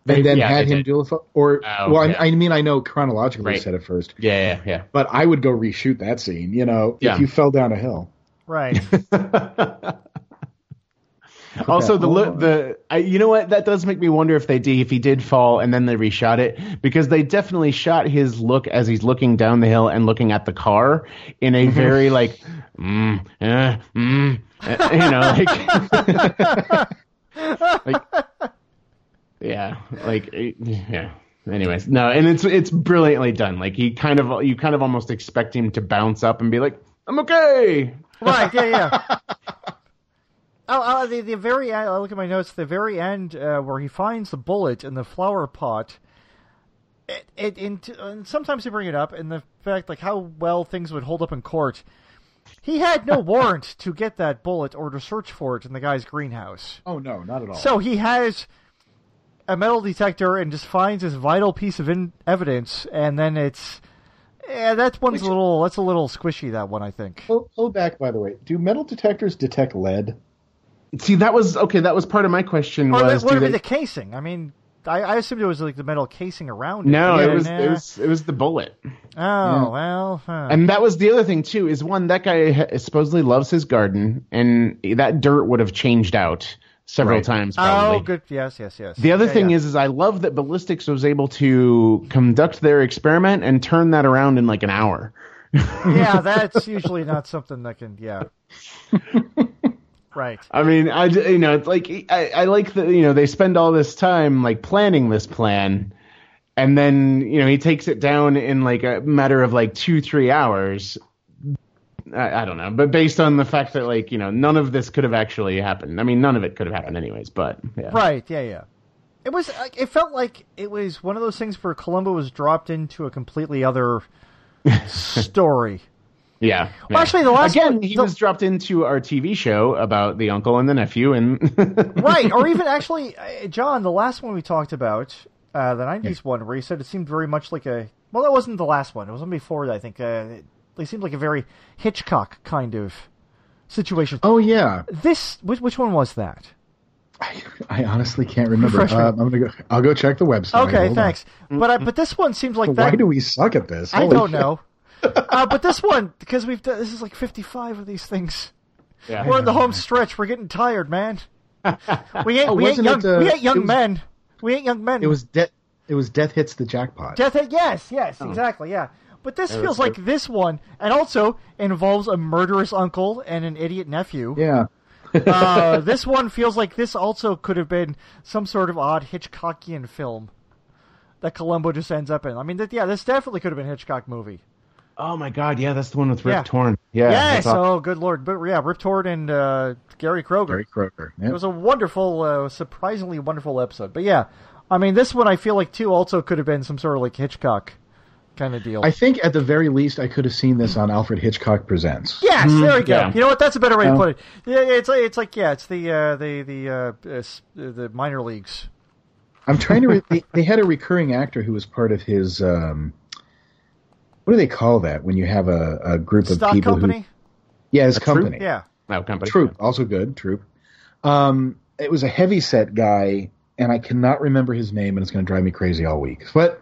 They- And then yeah, had him did. do it, or Oh, well, yeah. I, I mean, I know chronologically they Right. said it first, yeah, yeah, but I would go reshoot that scene. You know, Yeah. if you fell down a hill. Right. [LAUGHS] yeah. also, the on. the I, you know what that does make me wonder if they did if he did fall and then they reshot it because they definitely shot his look as he's looking down the hill and looking at the car in a very like mm, eh, mm, eh, you know [LAUGHS] like [LAUGHS] like yeah like eh, yeah anyways no and it's it's brilliantly done like he kind of you kind of almost expect him to bounce up and be like i'm okay right. Yeah, yeah. [LAUGHS] Oh, oh, the the very end, I look at my notes. The very end, uh, where he finds the bullet in the flower pot. It, it, and, and sometimes they bring it up, and the fact like how well things would hold up in court. He had no [LAUGHS] warrant to get that bullet or to search for it in the guy's greenhouse. Oh no, not at all. So he has a metal detector and just finds this vital piece of in- evidence, and then it's yeah, that one's a little that's a little squishy. That one, I think. Hold, hold back, by the way. Do metal detectors detect lead? See, that was okay. That was part of my question. Or Was what do would they- the casing? I mean, I, I assumed it was like the metal casing around it. no, Yeah, it was nah. it was it was the bullet, Oh well, huh. and that was the other thing too. Is one that guy supposedly loves his garden, and that dirt would have changed out several Right. times. Oh, probably. oh good, yes, yes, yes. The other Yeah, thing yeah. is, is I love that ballistics was able to conduct their experiment and turn that around in like an hour. yeah, [LAUGHS] that's usually not something that can, yeah. [LAUGHS] right. I mean, I you know, it's like I, I like that you know they spend all this time like planning this plan, and then you know he takes it down in like a matter of like two three hours. I, I don't know, but based on the fact that like you know none of this could have actually happened. I mean, none of it could have happened anyways. But yeah. Right, yeah, yeah. It was. It felt like it was one of those things where Columbo was dropped into a completely other [LAUGHS] story. Yeah. Well, yeah. actually, the last again, one- he the- was dropped into our TV show about the uncle and the nephew, and [LAUGHS] right, or even actually, uh, John, the last one we talked about, uh, the '90s one, where he said it seemed very much like a. Well, that wasn't the last one. It was one before that. I think uh, they seemed like a very Hitchcock kind of situation. Oh yeah, This, which, which one was that? I, I honestly can't remember. Uh, I'm gonna go. I'll go check the website. Okay, Hold on. thanks. But I, but this one seems like that. Why do we suck at this? I don't shit. know. Uh, but this one, because we've done, this is like 55 of these things. yeah. We're in the home stretch. We're getting tired, man. [LAUGHS] We ain't, Oh, we ain't wasn't young. it, uh, we ain't young it was- men. We ain't young men. It was death. It was death hits the jackpot. Death Hit. Yes, yes, Oh. exactly. Yeah. But this Yeah, feels that's like this one, and also involves a murderous uncle and an idiot nephew. yeah. uh, [LAUGHS] this one feels like this also could have been some sort of odd Hitchcockian film that Columbo just ends up in. I mean, that, yeah, this definitely could have been a Hitchcock movie. Oh my God, yeah, that's the one with Rip Yeah. Torn. Yeah. yes. awesome. Oh, good lord. But yeah, Rip Torn and uh, Gary Kroeger. Gary Croker. It was a wonderful, uh, surprisingly wonderful episode. But yeah, I mean, this one I feel like too also could have been some sort of like Hitchcock kind of deal. I think at the very least I could have seen this on Alfred Hitchcock Presents. Yes, there we go. yeah. You know what? That's a better way to put it. Yeah, it's like, it's like yeah, it's the uh, the the uh, uh, uh, the minor leagues. I'm trying to. Re- [LAUGHS] they, they had a recurring actor who was part of his. Um, what do they call that when you have a, a group of Stock people company. who? Yeah, his A troupe? company. Yeah. Oh, company. Troop, also good. Troop. Um, it was a heavy set guy, and I cannot remember his name, and it's going to drive me crazy all week. But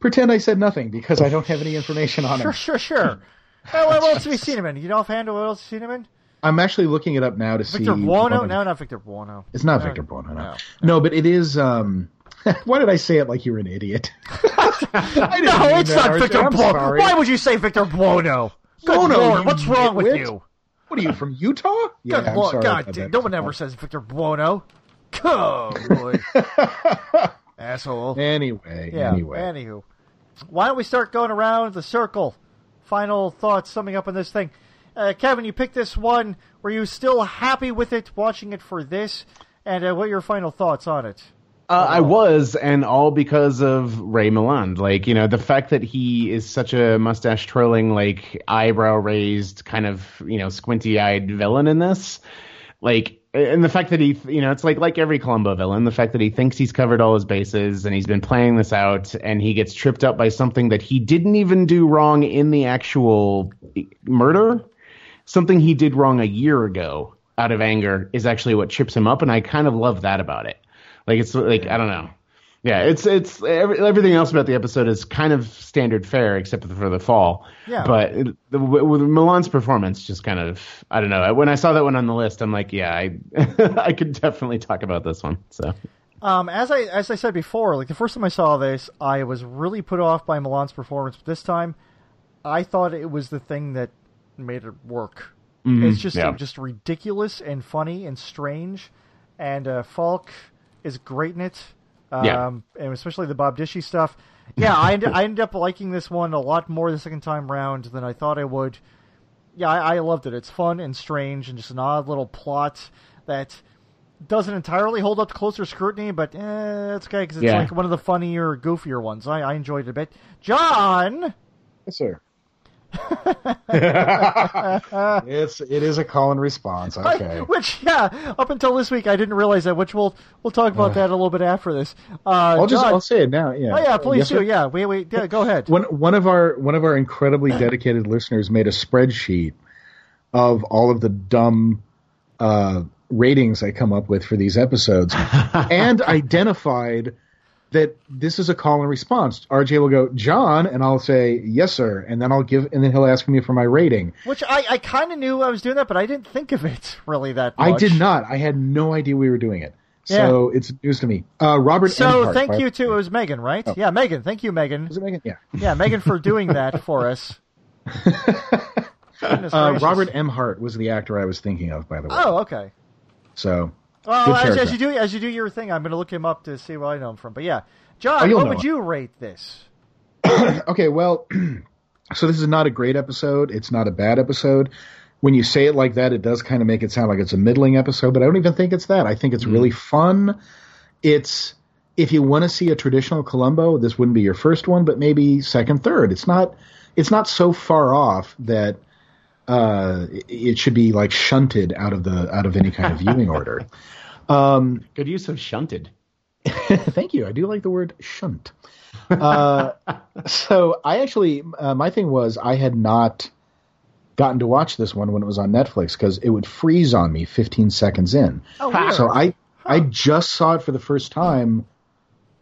pretend I said nothing because I don't have any information on Sure, him. sure, sure. Uh, what else have we seen him in? You know offhand what else have you seen him in? I'm actually looking it up now to Victor see. Buono? one No, not Victor Buono. It's not No. Victor Buono. No. No. no, but it is. Um, [LAUGHS] why did I say it like you were an idiot? [LAUGHS] No, it's not. Victor Buono. Why would you say Victor Buono? Good lord, what's wrong with you? What are you from Utah? Yeah, Good I'm lord, sorry God, damn, no one ever says Victor Buono. Oh boy, [LAUGHS] asshole. Anyway, Yeah. anyway. Anywho, why don't we start going around the circle? Final thoughts, summing up on this thing. Uh, Kevin, you picked this one. Were you still happy with it, watching it for this? And uh, what are your final thoughts on it? Uh, I was, and all because of Ray Milland. Like, you know, the fact that he is such a mustache twirling, like eyebrow raised, kind of, you know, squinty eyed villain in this. Like, and the fact that he, you know, it's like like every Columbo villain. The fact that he thinks he's covered all his bases and he's been playing this out, and he gets tripped up by something that he didn't even do wrong in the actual murder. Something he did wrong a year ago out of anger is actually what trips him up, and I kind of love that about it. Like it's like I don't know. Yeah, it's it's every, everything else about the episode is kind of standard fare except for the fall. Yeah. But it- the, with Milland's performance, just kind of I don't know. When I saw that one on the list, I'm like, yeah, I [LAUGHS] I could definitely talk about this one. So Um, as I as I said before, like the first time I saw this, I was really put off by Milland's performance. But this time, I thought it was the thing that made it work. It's just yeah. just ridiculous and funny and strange, and uh, Falk is great in it. Um, Yeah. and especially the Bob Dishy stuff. Yeah, I end, I ended up liking this one a lot more the second time round than I thought I would. Yeah, I, I loved it. It's fun and strange and just an odd little plot that doesn't entirely hold up to closer scrutiny, but eh, it's okay because it's Yeah. like one of the funnier, goofier ones. I, I enjoyed it a bit. John, Yes, sir. [LAUGHS] it's it is a call and response. I- Okay. which yeah, up until this week I didn't realize that. Which we'll we'll talk about that a little bit after this. Uh, I'll just John- I'll say it now. Yeah. oh yeah, please Yes, do. sir? Yeah, wait, wait, yeah, go ahead. One one of our one of our incredibly dedicated listeners made a spreadsheet of all of the dumb uh, ratings I come up with for these episodes, [LAUGHS] and identified that this is a call and response. RJ will go, John, and I'll say yes, sir, and then I'll give, and then he'll ask me for my rating. Which I, I kind of knew I was doing that, but I didn't think of it [LAUGHS] really that much. I did not. I had no idea we were doing it. So it's news to me. Uh, Robert. So Emhardt, thank you to it was Megan, right? Oh. Yeah, Megan. Thank you, Megan. Was it Megan? Yeah. Yeah, Megan for doing that [LAUGHS] for us. [LAUGHS] Uh. Robert Emhardt was the actor I was thinking of, by the way. Oh, okay. So Well, as, as you do as you do your thing, I'm going to look him up to see where I know him from. But yeah, John, Oh, what would you rate this? [COUGHS] okay, well, [CLEARS THROAT] so this is not a great episode. It's not a bad episode. When you say it like that, it does kind of make it sound like it's a middling episode, but I don't even think it's that. I think it's mm. really fun. It's if you want to see a traditional Columbo, this wouldn't be your first one, but maybe second, third. It's not it's not so far off that uh, it should be like shunted out of the out of any kind of viewing order. [LAUGHS] Um, Good use of shunted. [LAUGHS] Thank you. I do like the word shunt. Uh, [LAUGHS] so I actually, uh, my thing was I had not gotten to watch this one when it was on Netflix because it would freeze on me 15 seconds in. Oh, weird. So I, I just saw it for the first time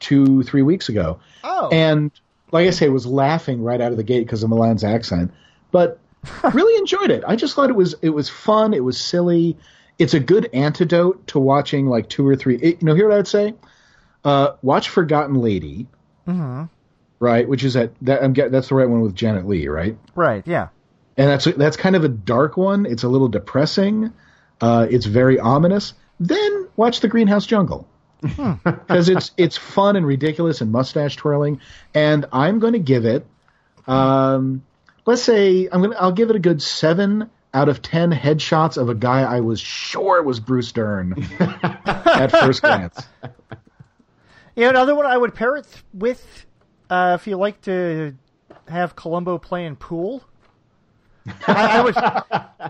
two, three weeks ago. Oh. And like I say, was laughing right out of the gate because of Milland's accent, but [LAUGHS] really enjoyed it. I just thought it was it was fun. It was silly. It's a good antidote to watching like two or three. You know, here what I'd say: uh, watch Forgotten Lady, Mm-hmm. right? Which is at that I'm get, that's the right one with Janet Leigh, right? Right. Yeah. And that's that's kind of a dark one. It's a little depressing. Uh, it's very ominous. Then watch The Greenhouse Jungle [LAUGHS] because it's it's fun and ridiculous and mustache twirling. And I'm going to give it, um, let's say I'm gonna I'll give it a good seven out of ten headshots of a guy I was sure was Bruce Dern [LAUGHS] at first glance. Yeah, another one I would pair it with uh, if you like to have Columbo playing pool. I, I would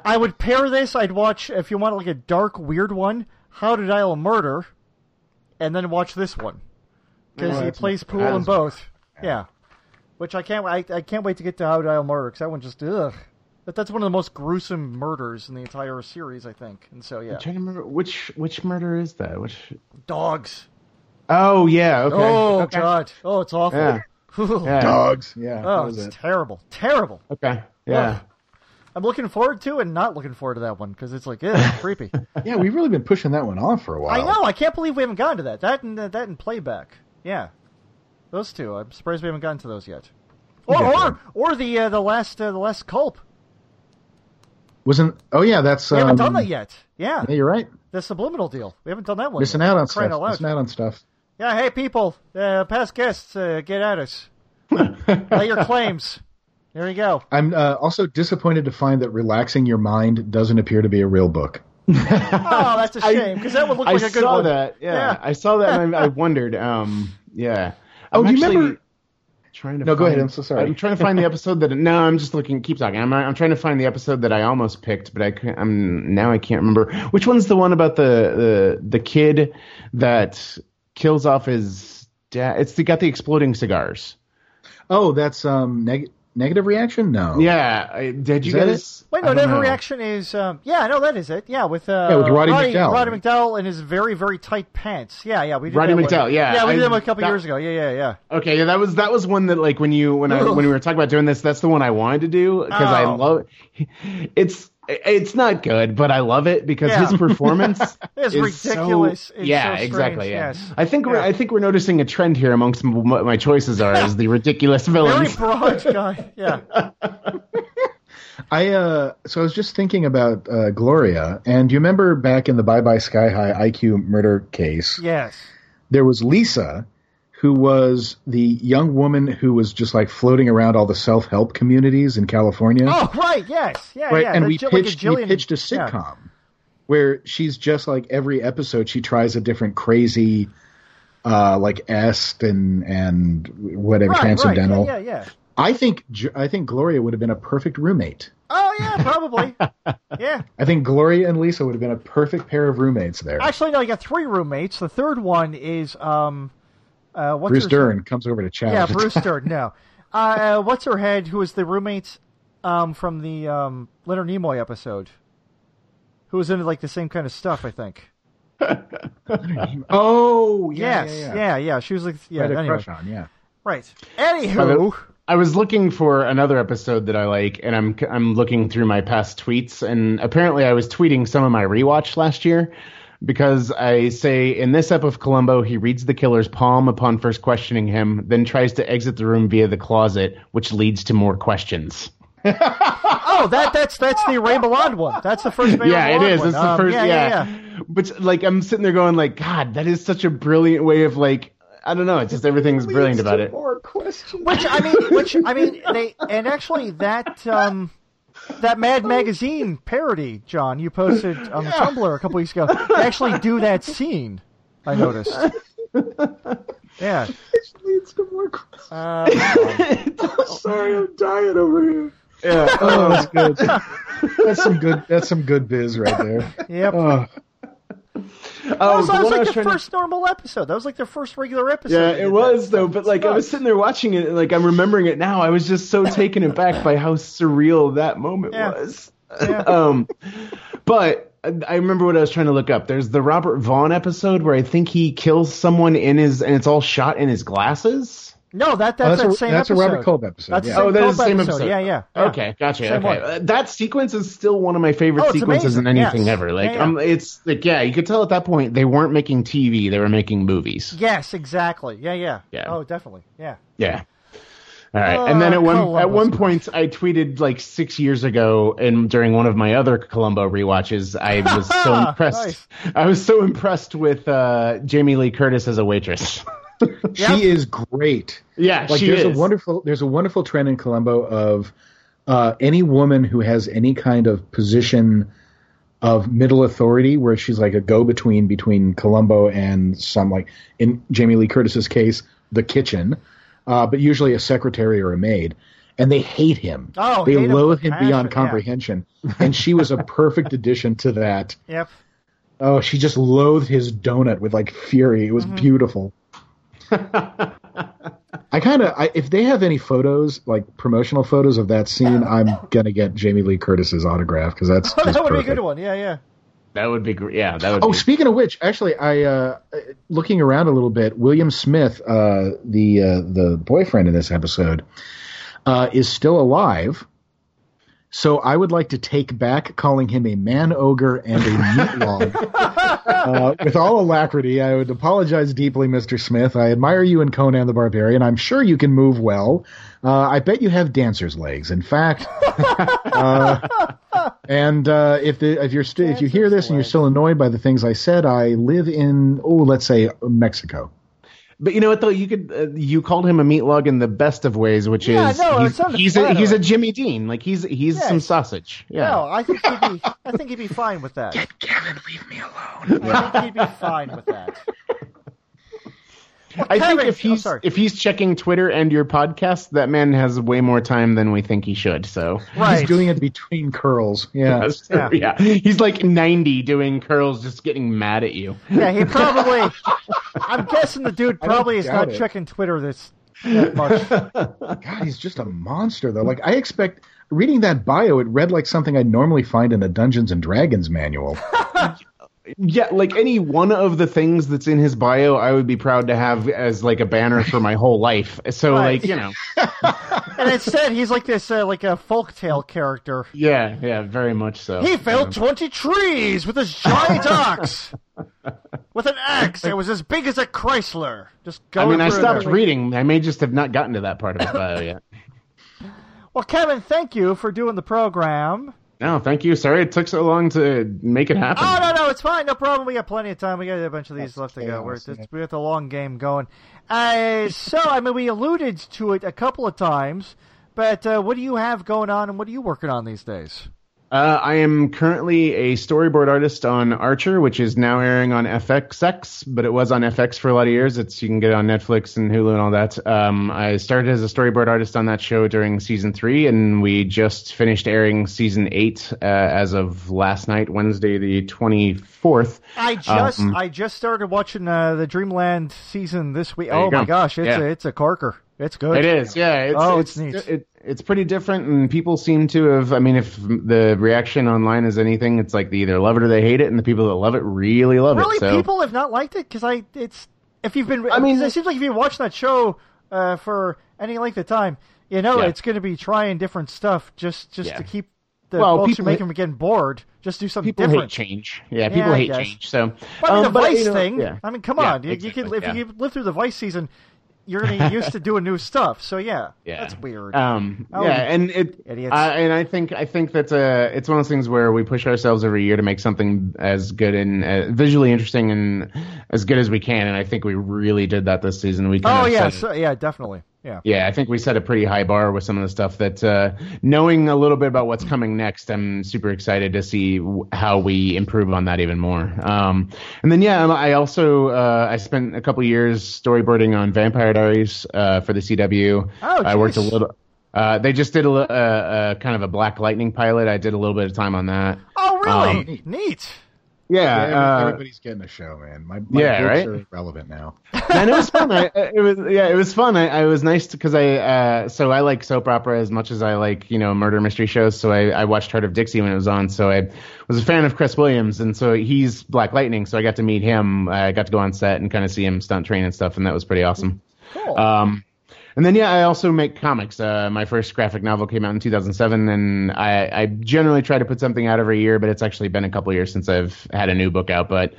I would pair this. I'd watch if you want like a dark, weird one. How to Dial a Murder, and then watch this one because Oh, he plays pool in is- both. Yeah, which I can't I, I can't wait to get to How to Dial Murder because that one just ugh. But that's one of the most gruesome murders in the entire series, I think. And so yeah, I'm trying to remember which which murder is that? Which? dogs. Oh yeah. Okay. Oh okay. god. Oh, it's awful. Yeah. Yeah. Dogs, yeah. Oh, it's it. terrible, terrible. Okay. Yeah. I'm looking forward to and not looking forward to that one because it's like, yeah, creepy. [LAUGHS] Yeah, we've really been pushing that one off for a while. I know. I can't believe we haven't gotten to that. That and uh, that and playback. Yeah, those two. I'm surprised we haven't gotten to those yet. Or get or, or the uh, the last uh, the last culp. Wasn't? Oh yeah, that's. We haven't um, done that yet. Yeah, Yeah, you're right. the subliminal deal. We haven't done that one. Missing yet. out on Crying stuff. out. Missing out on stuff. Yeah, hey people, uh, past guests, uh, get at us. [LAUGHS] Lay your claims. There you go. I'm uh, also disappointed to find that relaxing your mind doesn't appear to be a real book. [LAUGHS] Oh, that's a shame because that would look I like a good one. I saw that. Yeah, Yeah. I saw that and I, I [LAUGHS] wondered. Um, yeah. Oh, I'm do you remember- Trying to No, go ahead, I'm so sorry. I'm trying to find the [LAUGHS] episode that. No, I'm just looking. Keep talking. I'm I'm trying to find the episode that I almost picked, but I can't, I'm now I can't remember which one's the one about the the the kid that kills off his dad. It's the got the exploding cigars. Oh, that's um neg- negative reaction. No. Yeah, did you Is that guys? Wait, no, don't know. Reaction is, um, yeah, no, that is it. Yeah, with, uh, Yeah, with Roddy Roddy McDowall. Roddy McDowall and his very, very tight pants. Yeah, yeah, we did Roddy that one. McDowall, yeah, Yeah, we did I- that one a couple that- years ago. Yeah, yeah, yeah. Okay, yeah, that was that was one that like when you when I when we were talking about doing this, that's the one I wanted to do because I Oh. love it's it's not good, but I love it because Yeah. his [LAUGHS] performance It's is ridiculous. So, It's yeah, so exactly. Yeah. yes. I think we're I think we're noticing a trend here amongst what my choices are as the [LAUGHS] ridiculous Very villains. broad guy. Yeah. [LAUGHS] I uh so I was just thinking about uh, Gloria, and you remember back in the Bye Bye Sky High IQ murder case, Yes. there was Lisa, who was the young woman who was just like floating around all the self help communities in California. Oh, right. Yes. Yeah. right, yeah. and the we Jill- like a pitched we pitched a yeah. sitcom where she's just like every episode she tries a different crazy uh like Est and and whatever Right, right. transcendental. Yeah, yeah, yeah. I think I think Gloria would have been a perfect roommate. Oh, yeah, probably. [LAUGHS] yeah. I think Gloria and Lisa would have been a perfect pair of roommates there. Actually, no, you got three roommates. The third one is, um, uh, what's Bruce her- Dern comes over to chat. Yeah. Bruce Dern. No, uh, [LAUGHS] uh, what's her head? Who was the roommate um, from the um, Leonard Nimoy episode? Who was into like the same kind of stuff? I think. [LAUGHS] oh, yeah, yes. yeah, Yeah. yeah. She was like, yeah. Right, a anyway, crush on, yeah. right. Anywho, I was looking for another episode that I like, and I'm I'm looking through my past tweets, and apparently I was tweeting some of my rewatch last year because I say in this ep of Columbo, he reads the killer's palm upon first questioning him, then tries to exit the room via the closet, which leads to more questions. [LAUGHS] oh, that that's that's the Ray Milland one. That's the first. Ray yeah, it Milland is. one. It's the Um, first. yeah, Yeah, yeah, yeah. But like, I'm sitting there going, like, God, that is such a brilliant way of like. I don't know. It's just everything's brilliant about it. More questions. Which I mean, which I mean, they and actually that um, that Mad Magazine parody, John, you posted on the Tumblr a couple weeks ago. They actually do that scene. I noticed. Yeah. leads to more questions. Uh, [LAUGHS] Sorry, I'm dying over here. Yeah. Oh, that's good. [LAUGHS] That's some good. That's some good biz right there. Yep. Oh, that [LAUGHS] Oh, was, that was like was the to- first normal episode. That was like their first regular episode. Yeah, it was though. But like, I was sitting there watching it, and like I'm remembering it now. I was just so taken aback by how surreal that moment Yeah. was. Yeah. [LAUGHS] um, but I remember what I was trying to look up. There's the Robert Vaughn episode where I think he kills someone in his, and it's all shot in his glasses. No, that Oh, that's that's that a- same that's a. Robert Culp episode, That's yeah. the same Oh, that is the same episode. episode. Yeah, yeah. yeah. Okay, gotcha. Same okay. Uh, that sequence is still one of my favorite Oh, it's sequences in anything Yes. ever. Like, Yeah, yeah. um, it's like, yeah, you could tell at that point they weren't making TV; they were making movies. Yes, exactly. Yeah, yeah. Yeah. Oh, definitely. Yeah. Yeah. All right, and then at Oh, one Columbo at one point, I tweeted like six years ago, and during one of my other Columbo rewatches, I was so [LAUGHS] impressed. Nice. I was so impressed with uh, Jamie Lee Curtis as a waitress. [LAUGHS] [LAUGHS] Yep. She is great. yeah, Like she there's is. a wonderful there's a wonderful trend in Columbo of uh, any woman who has any kind of position of middle authority where she's like a go between between Columbo and some like in Jamie Lee Curtis's case the kitchen, uh, but usually a secretary or a maid. And they hate him. Oh, they hate loathe him passion, beyond yeah. comprehension. and she was a perfect [LAUGHS] addition to that. Yep. Oh, she just loathed his donut with like fury. It was Mm-hmm. beautiful. I kind of, I, if they have any photos, like promotional photos of that scene, I'm gonna get Jamie Lee Curtis's autograph because that's [LAUGHS] Oh, just that would be a good one. Yeah, yeah. that would be great. Yeah, that would. Oh, be, speaking of which, actually, I uh, looking around a little bit. William Smith, uh, the uh, the boyfriend in this episode, uh, is still alive. So I would like to take back calling him a man ogre and a meat log. [LAUGHS] uh, with all alacrity, I would apologize deeply, Mr. Smith. I admire you in Conan the Barbarian. I'm sure you can move well. Uh, I bet you have dancer's legs. In fact, [LAUGHS] uh, and uh, if the, if you're st- if you hear this and you're still annoyed by the things I said, I live in oh, let's say Mexico. But you know what though? You could uh, you called him a meat log in the best of ways, which Yeah, is no, he's, he's a he's a. Jimmy Dean. Like he's he's Yes. some sausage. Yeah. No, I think he'd be. I think he'd be fine with that. Get Kevin, leave me alone. I think he'd be fine with that. [LAUGHS] I think Kevin- if oh, he's sorry. if he's checking Twitter and your podcast, that man has way more time than we think he should. So Right. He's doing it between curls. Yeah. [LAUGHS] Yeah. yeah. he's like ninety doing curls, just getting mad at you. Yeah, he probably. [LAUGHS] I'm guessing the dude probably is not it. checking Twitter this much. [LAUGHS] God, he's just a monster though. Like I expect reading that bio, it read like something I'd normally find in a Dungeons and Dragons manual. Yeah, like any one of the things that's in his bio, I would be proud to have as like a banner for my whole life. So Right. like you know, [LAUGHS] And instead, he's like this, uh, like a folktale character. yeah, yeah, very much so. He felled twenty trees with his giant [LAUGHS] ox, with an axe that was as big as a Chrysler. Just I going mean, I stopped there. reading. I may just have not gotten to that part of his bio yet. [LAUGHS] Well, Kevin, thank you for doing the program. No, thank you. Sorry it took so long to make it happen. Oh no, no, it's fine, no problem. We got plenty of time. We got a bunch of these left to go. We're it's, yeah. we got the long game going. Uh, so, I mean, we alluded to it a couple of times, but uh, what do you have going on, and what are you working on these days? Uh, I am currently a storyboard artist on Archer, which is now airing on FXX, but it was on FX for a lot of years. It's you can get it on Netflix and Hulu and all that. Um, I started as a storyboard artist on that show during season three, and we just finished airing season eight uh, as of last night, Wednesday the twenty fourth. I just Um, I just started watching uh, the Dreamland season this week. Oh my gosh, it's Yeah. a it's a corker. It's good. It is, yeah. It's, Oh, it's, it's neat. It, it's pretty different, and people seem to have. I mean, if the reaction online is anything, it's like they either love it or they hate it, and the people that love it really love Really, it. So people have not liked it because I it's if you've been. I mean, it seems like if you watch that show uh, for any length of time, you know Yeah. it's going to be trying different stuff just just Yeah. to keep the Well, folks who people make hate- them getting bored. Just do something people different. hate change. Yeah, people I hate change. So, But I mean, um, the but, Vice you know, thing. yeah. I mean, come Yeah, on. You, you can if yeah. you live through the Vice season, you're going to get used to doing new stuff. So yeah, [LAUGHS] Yeah, that's weird. Um, Oh, yeah, and it, idiots. I and I think I think that's a it's one of those things where we push ourselves every year to make something as good and uh, visually interesting and as good as we can, and I think we really did that this season. We oh yeah, so, yeah, definitely. Yeah. Yeah, I think we set a pretty high bar with some of the stuff that, uh, knowing a little bit about what's coming next, I'm super excited to see w- how we improve on that even more. Um, and then, yeah, I also, uh, I spent a couple years storyboarding on Vampire Diaries, uh, for the CW. Oh, I worked a little, Uh, they just did a, li- uh, uh, kind of a Black Lightning pilot. I did a little bit of time on that. Oh, really? Um, Neat. Yeah, Yeah, uh, everybody's getting a show, man. My, my Yeah, right? are relevant now. [LAUGHS] and it was fun. I, it was yeah, it was fun. I, I was nice because I uh, so I like soap opera as much as I like you know murder mystery shows. So I, I watched Hart of Dixie when it was on. So I was a fan of Cress Williams, and so he's Black Lightning. So I got to meet him. I got to go on set and kind of see him stunt train and stuff, and that was pretty awesome. Cool. Um, and then yeah, I also make comics. Uh, my first graphic novel came out in 2007, and I, I generally try to put something out every year, but it's actually been a couple years since I've had a new book out. But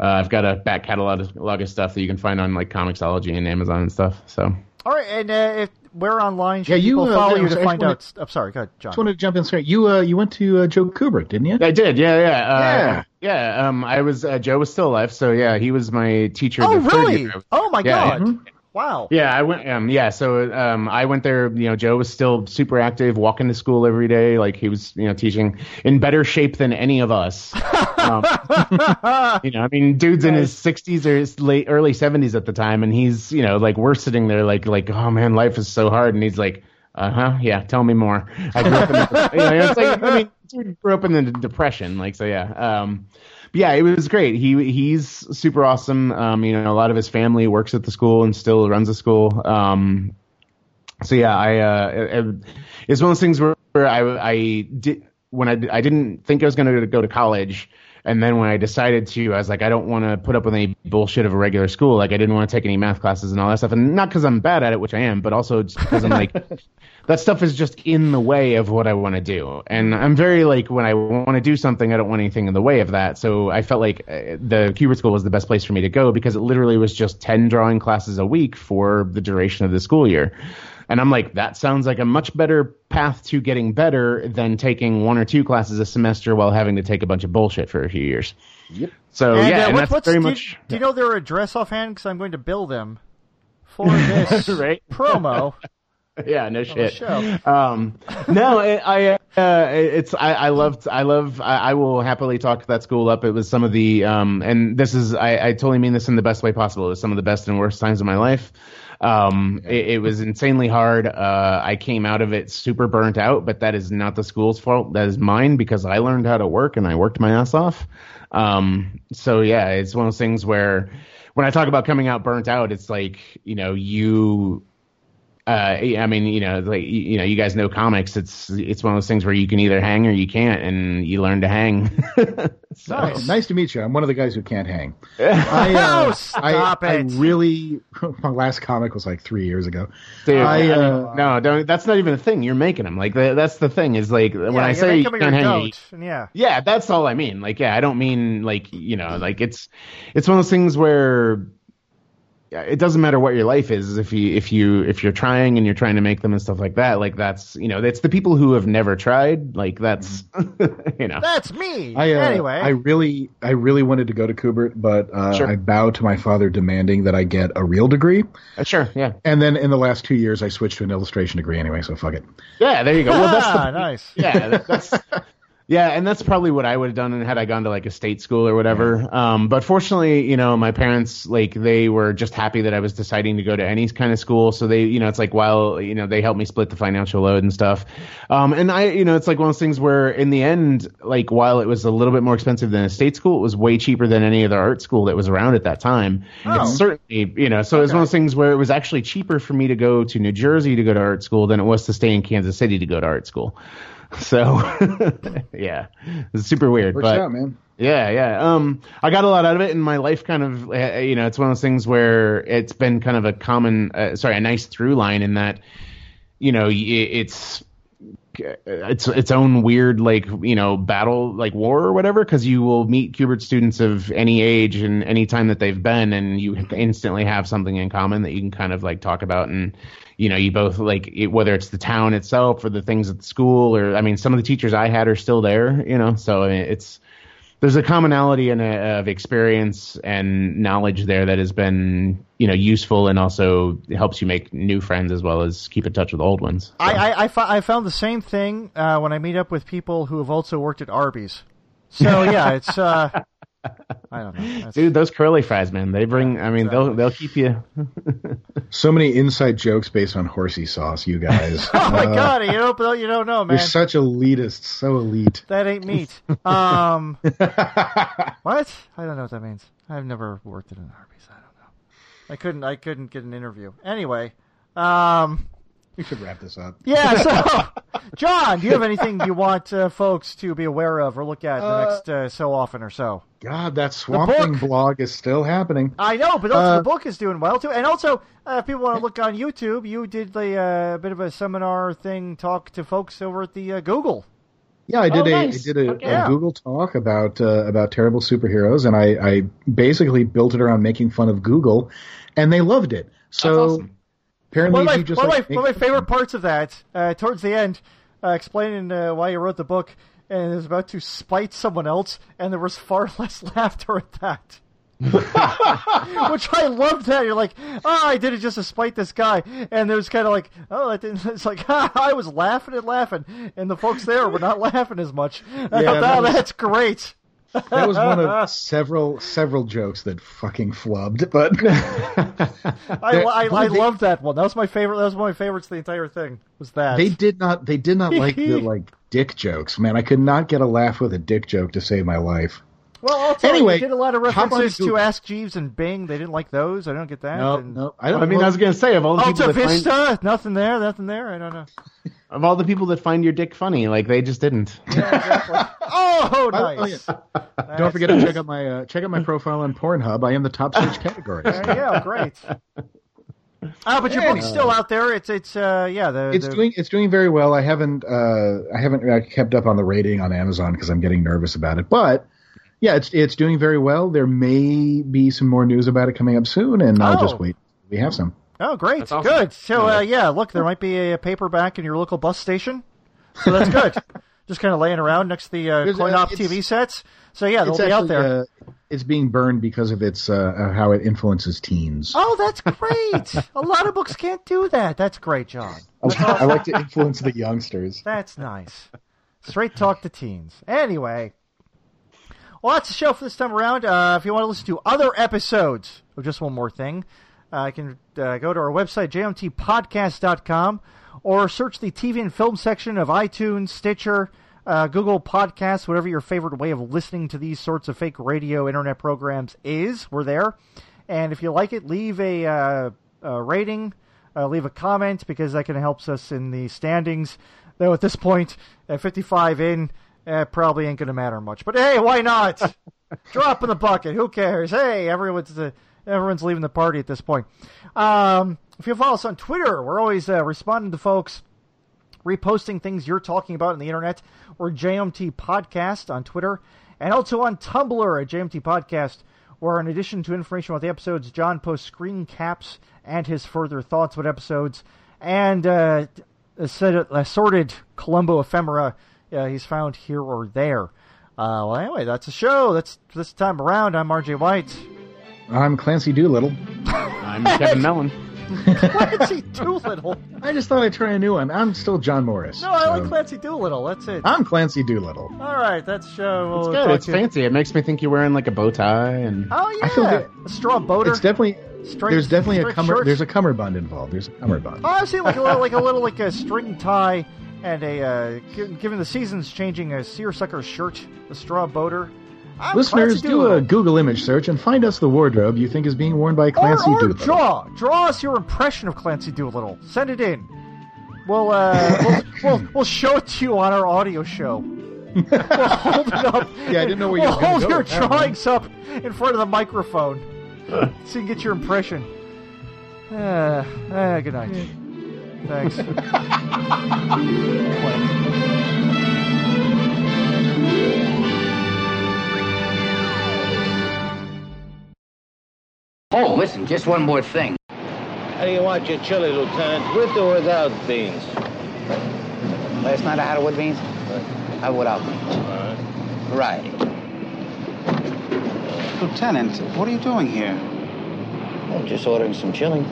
uh, I've got a back catalog of stuff that you can find on like Comixology and Amazon and stuff. So All right, and uh, if where online should Yeah, you, people uh, follow yeah, you to find wanna- out? I'm sorry, go ahead, John. Just wanted to jump in straight. You uh, you went to uh, Joe Kubert, didn't you? I did, yeah, yeah, uh, Yeah. yeah. Um, I was uh, Joe was still alive, so yeah, he was my teacher. oh, really? Oh my Yeah, God! yeah. Wow. Yeah, I went. Um, yeah, so um, I went there. You know, Joe was still super active, walking to school every day. Like he was, you know, teaching in better shape than any of us. [LAUGHS] Um, you know, I mean, dude's in his sixties or his late early seventies at the time, and he's, you know, like we're sitting there, like, like, oh man, life is so hard, and he's like, uh huh, yeah, tell me more. I grew up in, the, [LAUGHS] you know, it's like, I mean, dude grew up in the depression, like, so yeah. Um, yeah, it was great. He he's super awesome. Um, you know, a lot of his family works at the school and still runs the school. Um, so yeah, I uh, it, it's one of those things where, where I I did when I I didn't think I was going to go to college. And then when I decided to, I was like, I don't want to put up with any bullshit of a regular school. Like, I didn't want to take any math classes and all that stuff. And not because I'm bad at it, which I am, but also just because I'm like, [LAUGHS] that stuff is just in the way of what I want to do. And I'm very like, when I want to do something, I don't want anything in the way of that. So I felt like uh, the Kubert School was the best place for me to go because it literally was just 10 drawing classes a week for the duration of the school year. And I'm like, that sounds like a much better path to getting better than taking one or two classes a semester while having to take a bunch of bullshit for a few years. Yep. So and, yeah, uh, and what- that's what's, very do, you- much do you know their address offhand? Because I'm going to bill them for [LAUGHS] this Right. promo. [LAUGHS] yeah, no shit. Um, no, it, I, uh, it's, I, I loved, I love, I, I will happily talk that school up. It was some of the, um, and this is, I, I totally mean this in the best way possible. It was some of the best and worst times of my life. Um, it, it was insanely hard. Uh, I came out of it super burnt out, but that is not the school's fault. That is mine because I learned how to work and I worked my ass off. Um, so yeah, it's one of those things where when I talk about coming out burnt out, it's like, you know, you, uh, I mean, you know, like you you know, you guys know comics. It's it's one of those things where you can either hang or you can't, and you learn to hang. [LAUGHS] so, Nice. Nice to meet you. I'm one of the guys who can't hang. [LAUGHS] I, uh, Oh, stop I, it. I really, [LAUGHS] my last comic was like three years ago. Dude, I, I mean, uh, no, don't. That's not even a thing. You're making them. Like that, that's the thing. Is like when yeah, I say you can't hang, don't. Yeah. Yeah, that's all I mean. Like, yeah, I don't mean like you know, like it's it's one of those things where yeah, it doesn't matter what your life is if you if you if you're trying and you're trying to make them and stuff like that. Like that's you know, it's the people who have never tried. Like that's [LAUGHS] you know. That's me. I, uh, anyway. I really, I really wanted to go to Kubert, but uh, Sure. I bow to my father demanding that I get a real degree. Uh, sure, yeah, And then in the last two years, I switched to an illustration degree anyway, so fuck it. yeah. There you go. Well, that's [LAUGHS] ah, the nice. yeah, that- that's yeah, and that's probably what I would have done had I gone to like a state school or whatever. Um, but fortunately, you know, my parents like they were just happy that I was deciding to go to any kind of school. So they, you know, it's like while you know they helped me split the financial load and stuff. Um, and I, you know, it's like one of those things where in the end, like while it was a little bit more expensive than a state school, it was way cheaper than any other art school that was around at that time. Oh. It's certainly, you know, so it was one of those things where it was actually cheaper for me to go to New Jersey to go to art school than it was to stay in Kansas City to go to art school. So, [LAUGHS] yeah, it's super weird, Works but out, man. yeah, yeah. Um, I got a lot out of it, and my life kind of, uh, you know, it's one of those things where it's been kind of a common, uh, sorry, a nice through line in that, you know, it's it's its own weird like you know battle like war or whatever because you will meet Kubert students of any age and any time that they've been and you instantly have something in common that you can kind of like talk about and you know you both like it, whether it's the town itself or the things at the school or I mean some of the teachers I had are still there you know so I mean, it's there's a commonality and of experience and knowledge there that has been you know useful and also helps you make new friends as well as keep in touch with old ones. I, I, I, fo- I found the same thing uh, when I meet up with people who have also worked at Arby's. So yeah, it's uh, I don't know. That's- Dude, those curly fries, man, they bring. I mean, they'll they'll keep you. So many inside jokes based on horsey sauce, you guys. [LAUGHS] Oh my Uh, god, you don't you don't know, man. You're such elitist, so elite. That ain't meat. Um, [LAUGHS] what? I don't know what that means. I've never worked at an Arby's. I don't know. I couldn't. I couldn't get an interview. Anyway, um, We should wrap this up. yeah. So, [LAUGHS] John, do you have anything you want uh, folks to be aware of or look at the Uh, next uh, so often or so? God, that Swamp. Thing blog is still happening. I know, but also Uh, the book is doing well too. And also, uh, if people want to look on YouTube, you did a uh, bit of a seminar thing, talk to folks over at the uh, Google. Yeah, I did Oh, a I nice. did a, Okay. a Yeah. Google talk about uh, about terrible superheroes, and I, I basically built it around making fun of Google, and they loved it. So awesome. Apparently, One of my, just one like, my, one of my favorite parts of that, uh, towards the end, uh, explaining uh, why you wrote the book, and is about to spite someone else, and there was far [LAUGHS] less laughter at that. [LAUGHS] Which I loved that. You're like, oh, I did it just to spite this guy. And there's kind of like, oh, that didn't, [LAUGHS] it's like, I was laughing and laughing. And the folks there were not laughing as much. Yeah, thought, that oh, was- that's great. That was one of [LAUGHS] several several jokes that fucking flubbed, but [LAUGHS] [LAUGHS] I, I, I well, they- loved that one. That was my favorite. That was one of my favorites. of The entire thing was that. they did not they did not like the like dick jokes. Man, I could not get a laugh with a dick joke to save my life. Well, also, Anyway, you did a lot of references to Ask Jeeves and Bing. They didn't like those. I don't get that. No, And no, I don't. I mean, I was gonna say of all the people Alta find, Vista, nothing there, nothing there. I don't know. Of all the people that find your dick funny, like they just didn't. [LAUGHS] Yeah, exactly. oh, oh, nice. Don't forget to check out my uh, check out my profile on Pornhub. I am the top search [LAUGHS] category. There you. Great. Ah, [LAUGHS] but your book's still out there. It's it's uh yeah the It's the, doing it's doing very well. I haven't uh, I haven't uh, kept up on the rating on Amazon because I'm getting nervous about it. But yeah, it's it's doing very well. There may be some more news about it coming up soon, and I'll Oh. just wait. We have some. Oh great That's awesome. good. So uh, yeah, look, there might be a, paperback in your local bus station. So that's good. [LAUGHS] Just kind of laying around next to the uh, coin op TV sets. So yeah, they'll It's be out there. Uh, it's being burned because of its uh, uh, how it influences teens. Oh, that's great. a lot of books can't do that. That's great, John. I like to influence the youngsters. That's nice. Straight talk to teens. Anyway, well, that's the show for this time around. Uh, if you want to listen to other episodes of Just One More Thing, uh, you can uh, go to our website, jmtpodcast.com, or search the TV and film section of iTunes, Stitcher, uh, Google Podcasts, whatever your favorite way of listening to these sorts of fake radio internet programs is. We're there. And if you like it, leave a, uh, a rating, uh, leave a comment, because that kind of helps us in the standings. Though at this point, at 55 in, uh, probably ain't going to matter much. But hey, why not? [LAUGHS] Drop in the bucket. Who cares? Hey, everyone's uh, everyone's leaving the party at this point. Um, if you follow us on Twitter, we're always uh, responding to folks reposting things you're talking about on the internet. We're JMT Podcast on Twitter and also on Tumblr at JMT Podcast, where in addition to information about the episodes, John posts screen caps and his further thoughts about episodes and uh, assorted Columbo ephemera uh, he's found here or there. Uh, well, anyway, that's a show. That's this time around. I'm RJ White. I'm Clancy Doolittle. I'm Kevin Mellon. [LAUGHS] Clancy Doolittle. I just thought I'd try a new one. I'm still John Morris. No, I like Clancy Doolittle. That's it. I'm Clancy Doolittle. All right, that's show. It's We'll good. It's to- fancy. It makes me think you're wearing like a bow tie and. Oh yeah, I feel good. a straw boater. It's definitely Straight- there's definitely a straight cummer, shorts. there's a cummerbund involved. There's a cummerbund. Oh, I've seen like a little, like a little, like a string tie and a, uh, given the seasons changing, a seersucker shirt, a straw boater. I'm Listeners, do a Google image search and find us the wardrobe you think is being worn by Clancy or, or Doolittle. draw, draw us your impression of Clancy Doolittle. Send it in. We'll, uh, [LAUGHS] we'll, we'll, we'll show it to you on our audio show. [LAUGHS] we'll hold it up. Yeah, I didn't know where you we'll were gonna hold your drawings up in front of the microphone so you can get your impression. Uh, [SIGHS] uh, good night. Thanks. [LAUGHS] Oh, listen, just one more thing. How do you want your chili, Lieutenant? With or without beans? Last night I had it with beans. I had without beans. Variety. Lieutenant, what are you doing here? I'm just ordering some chili.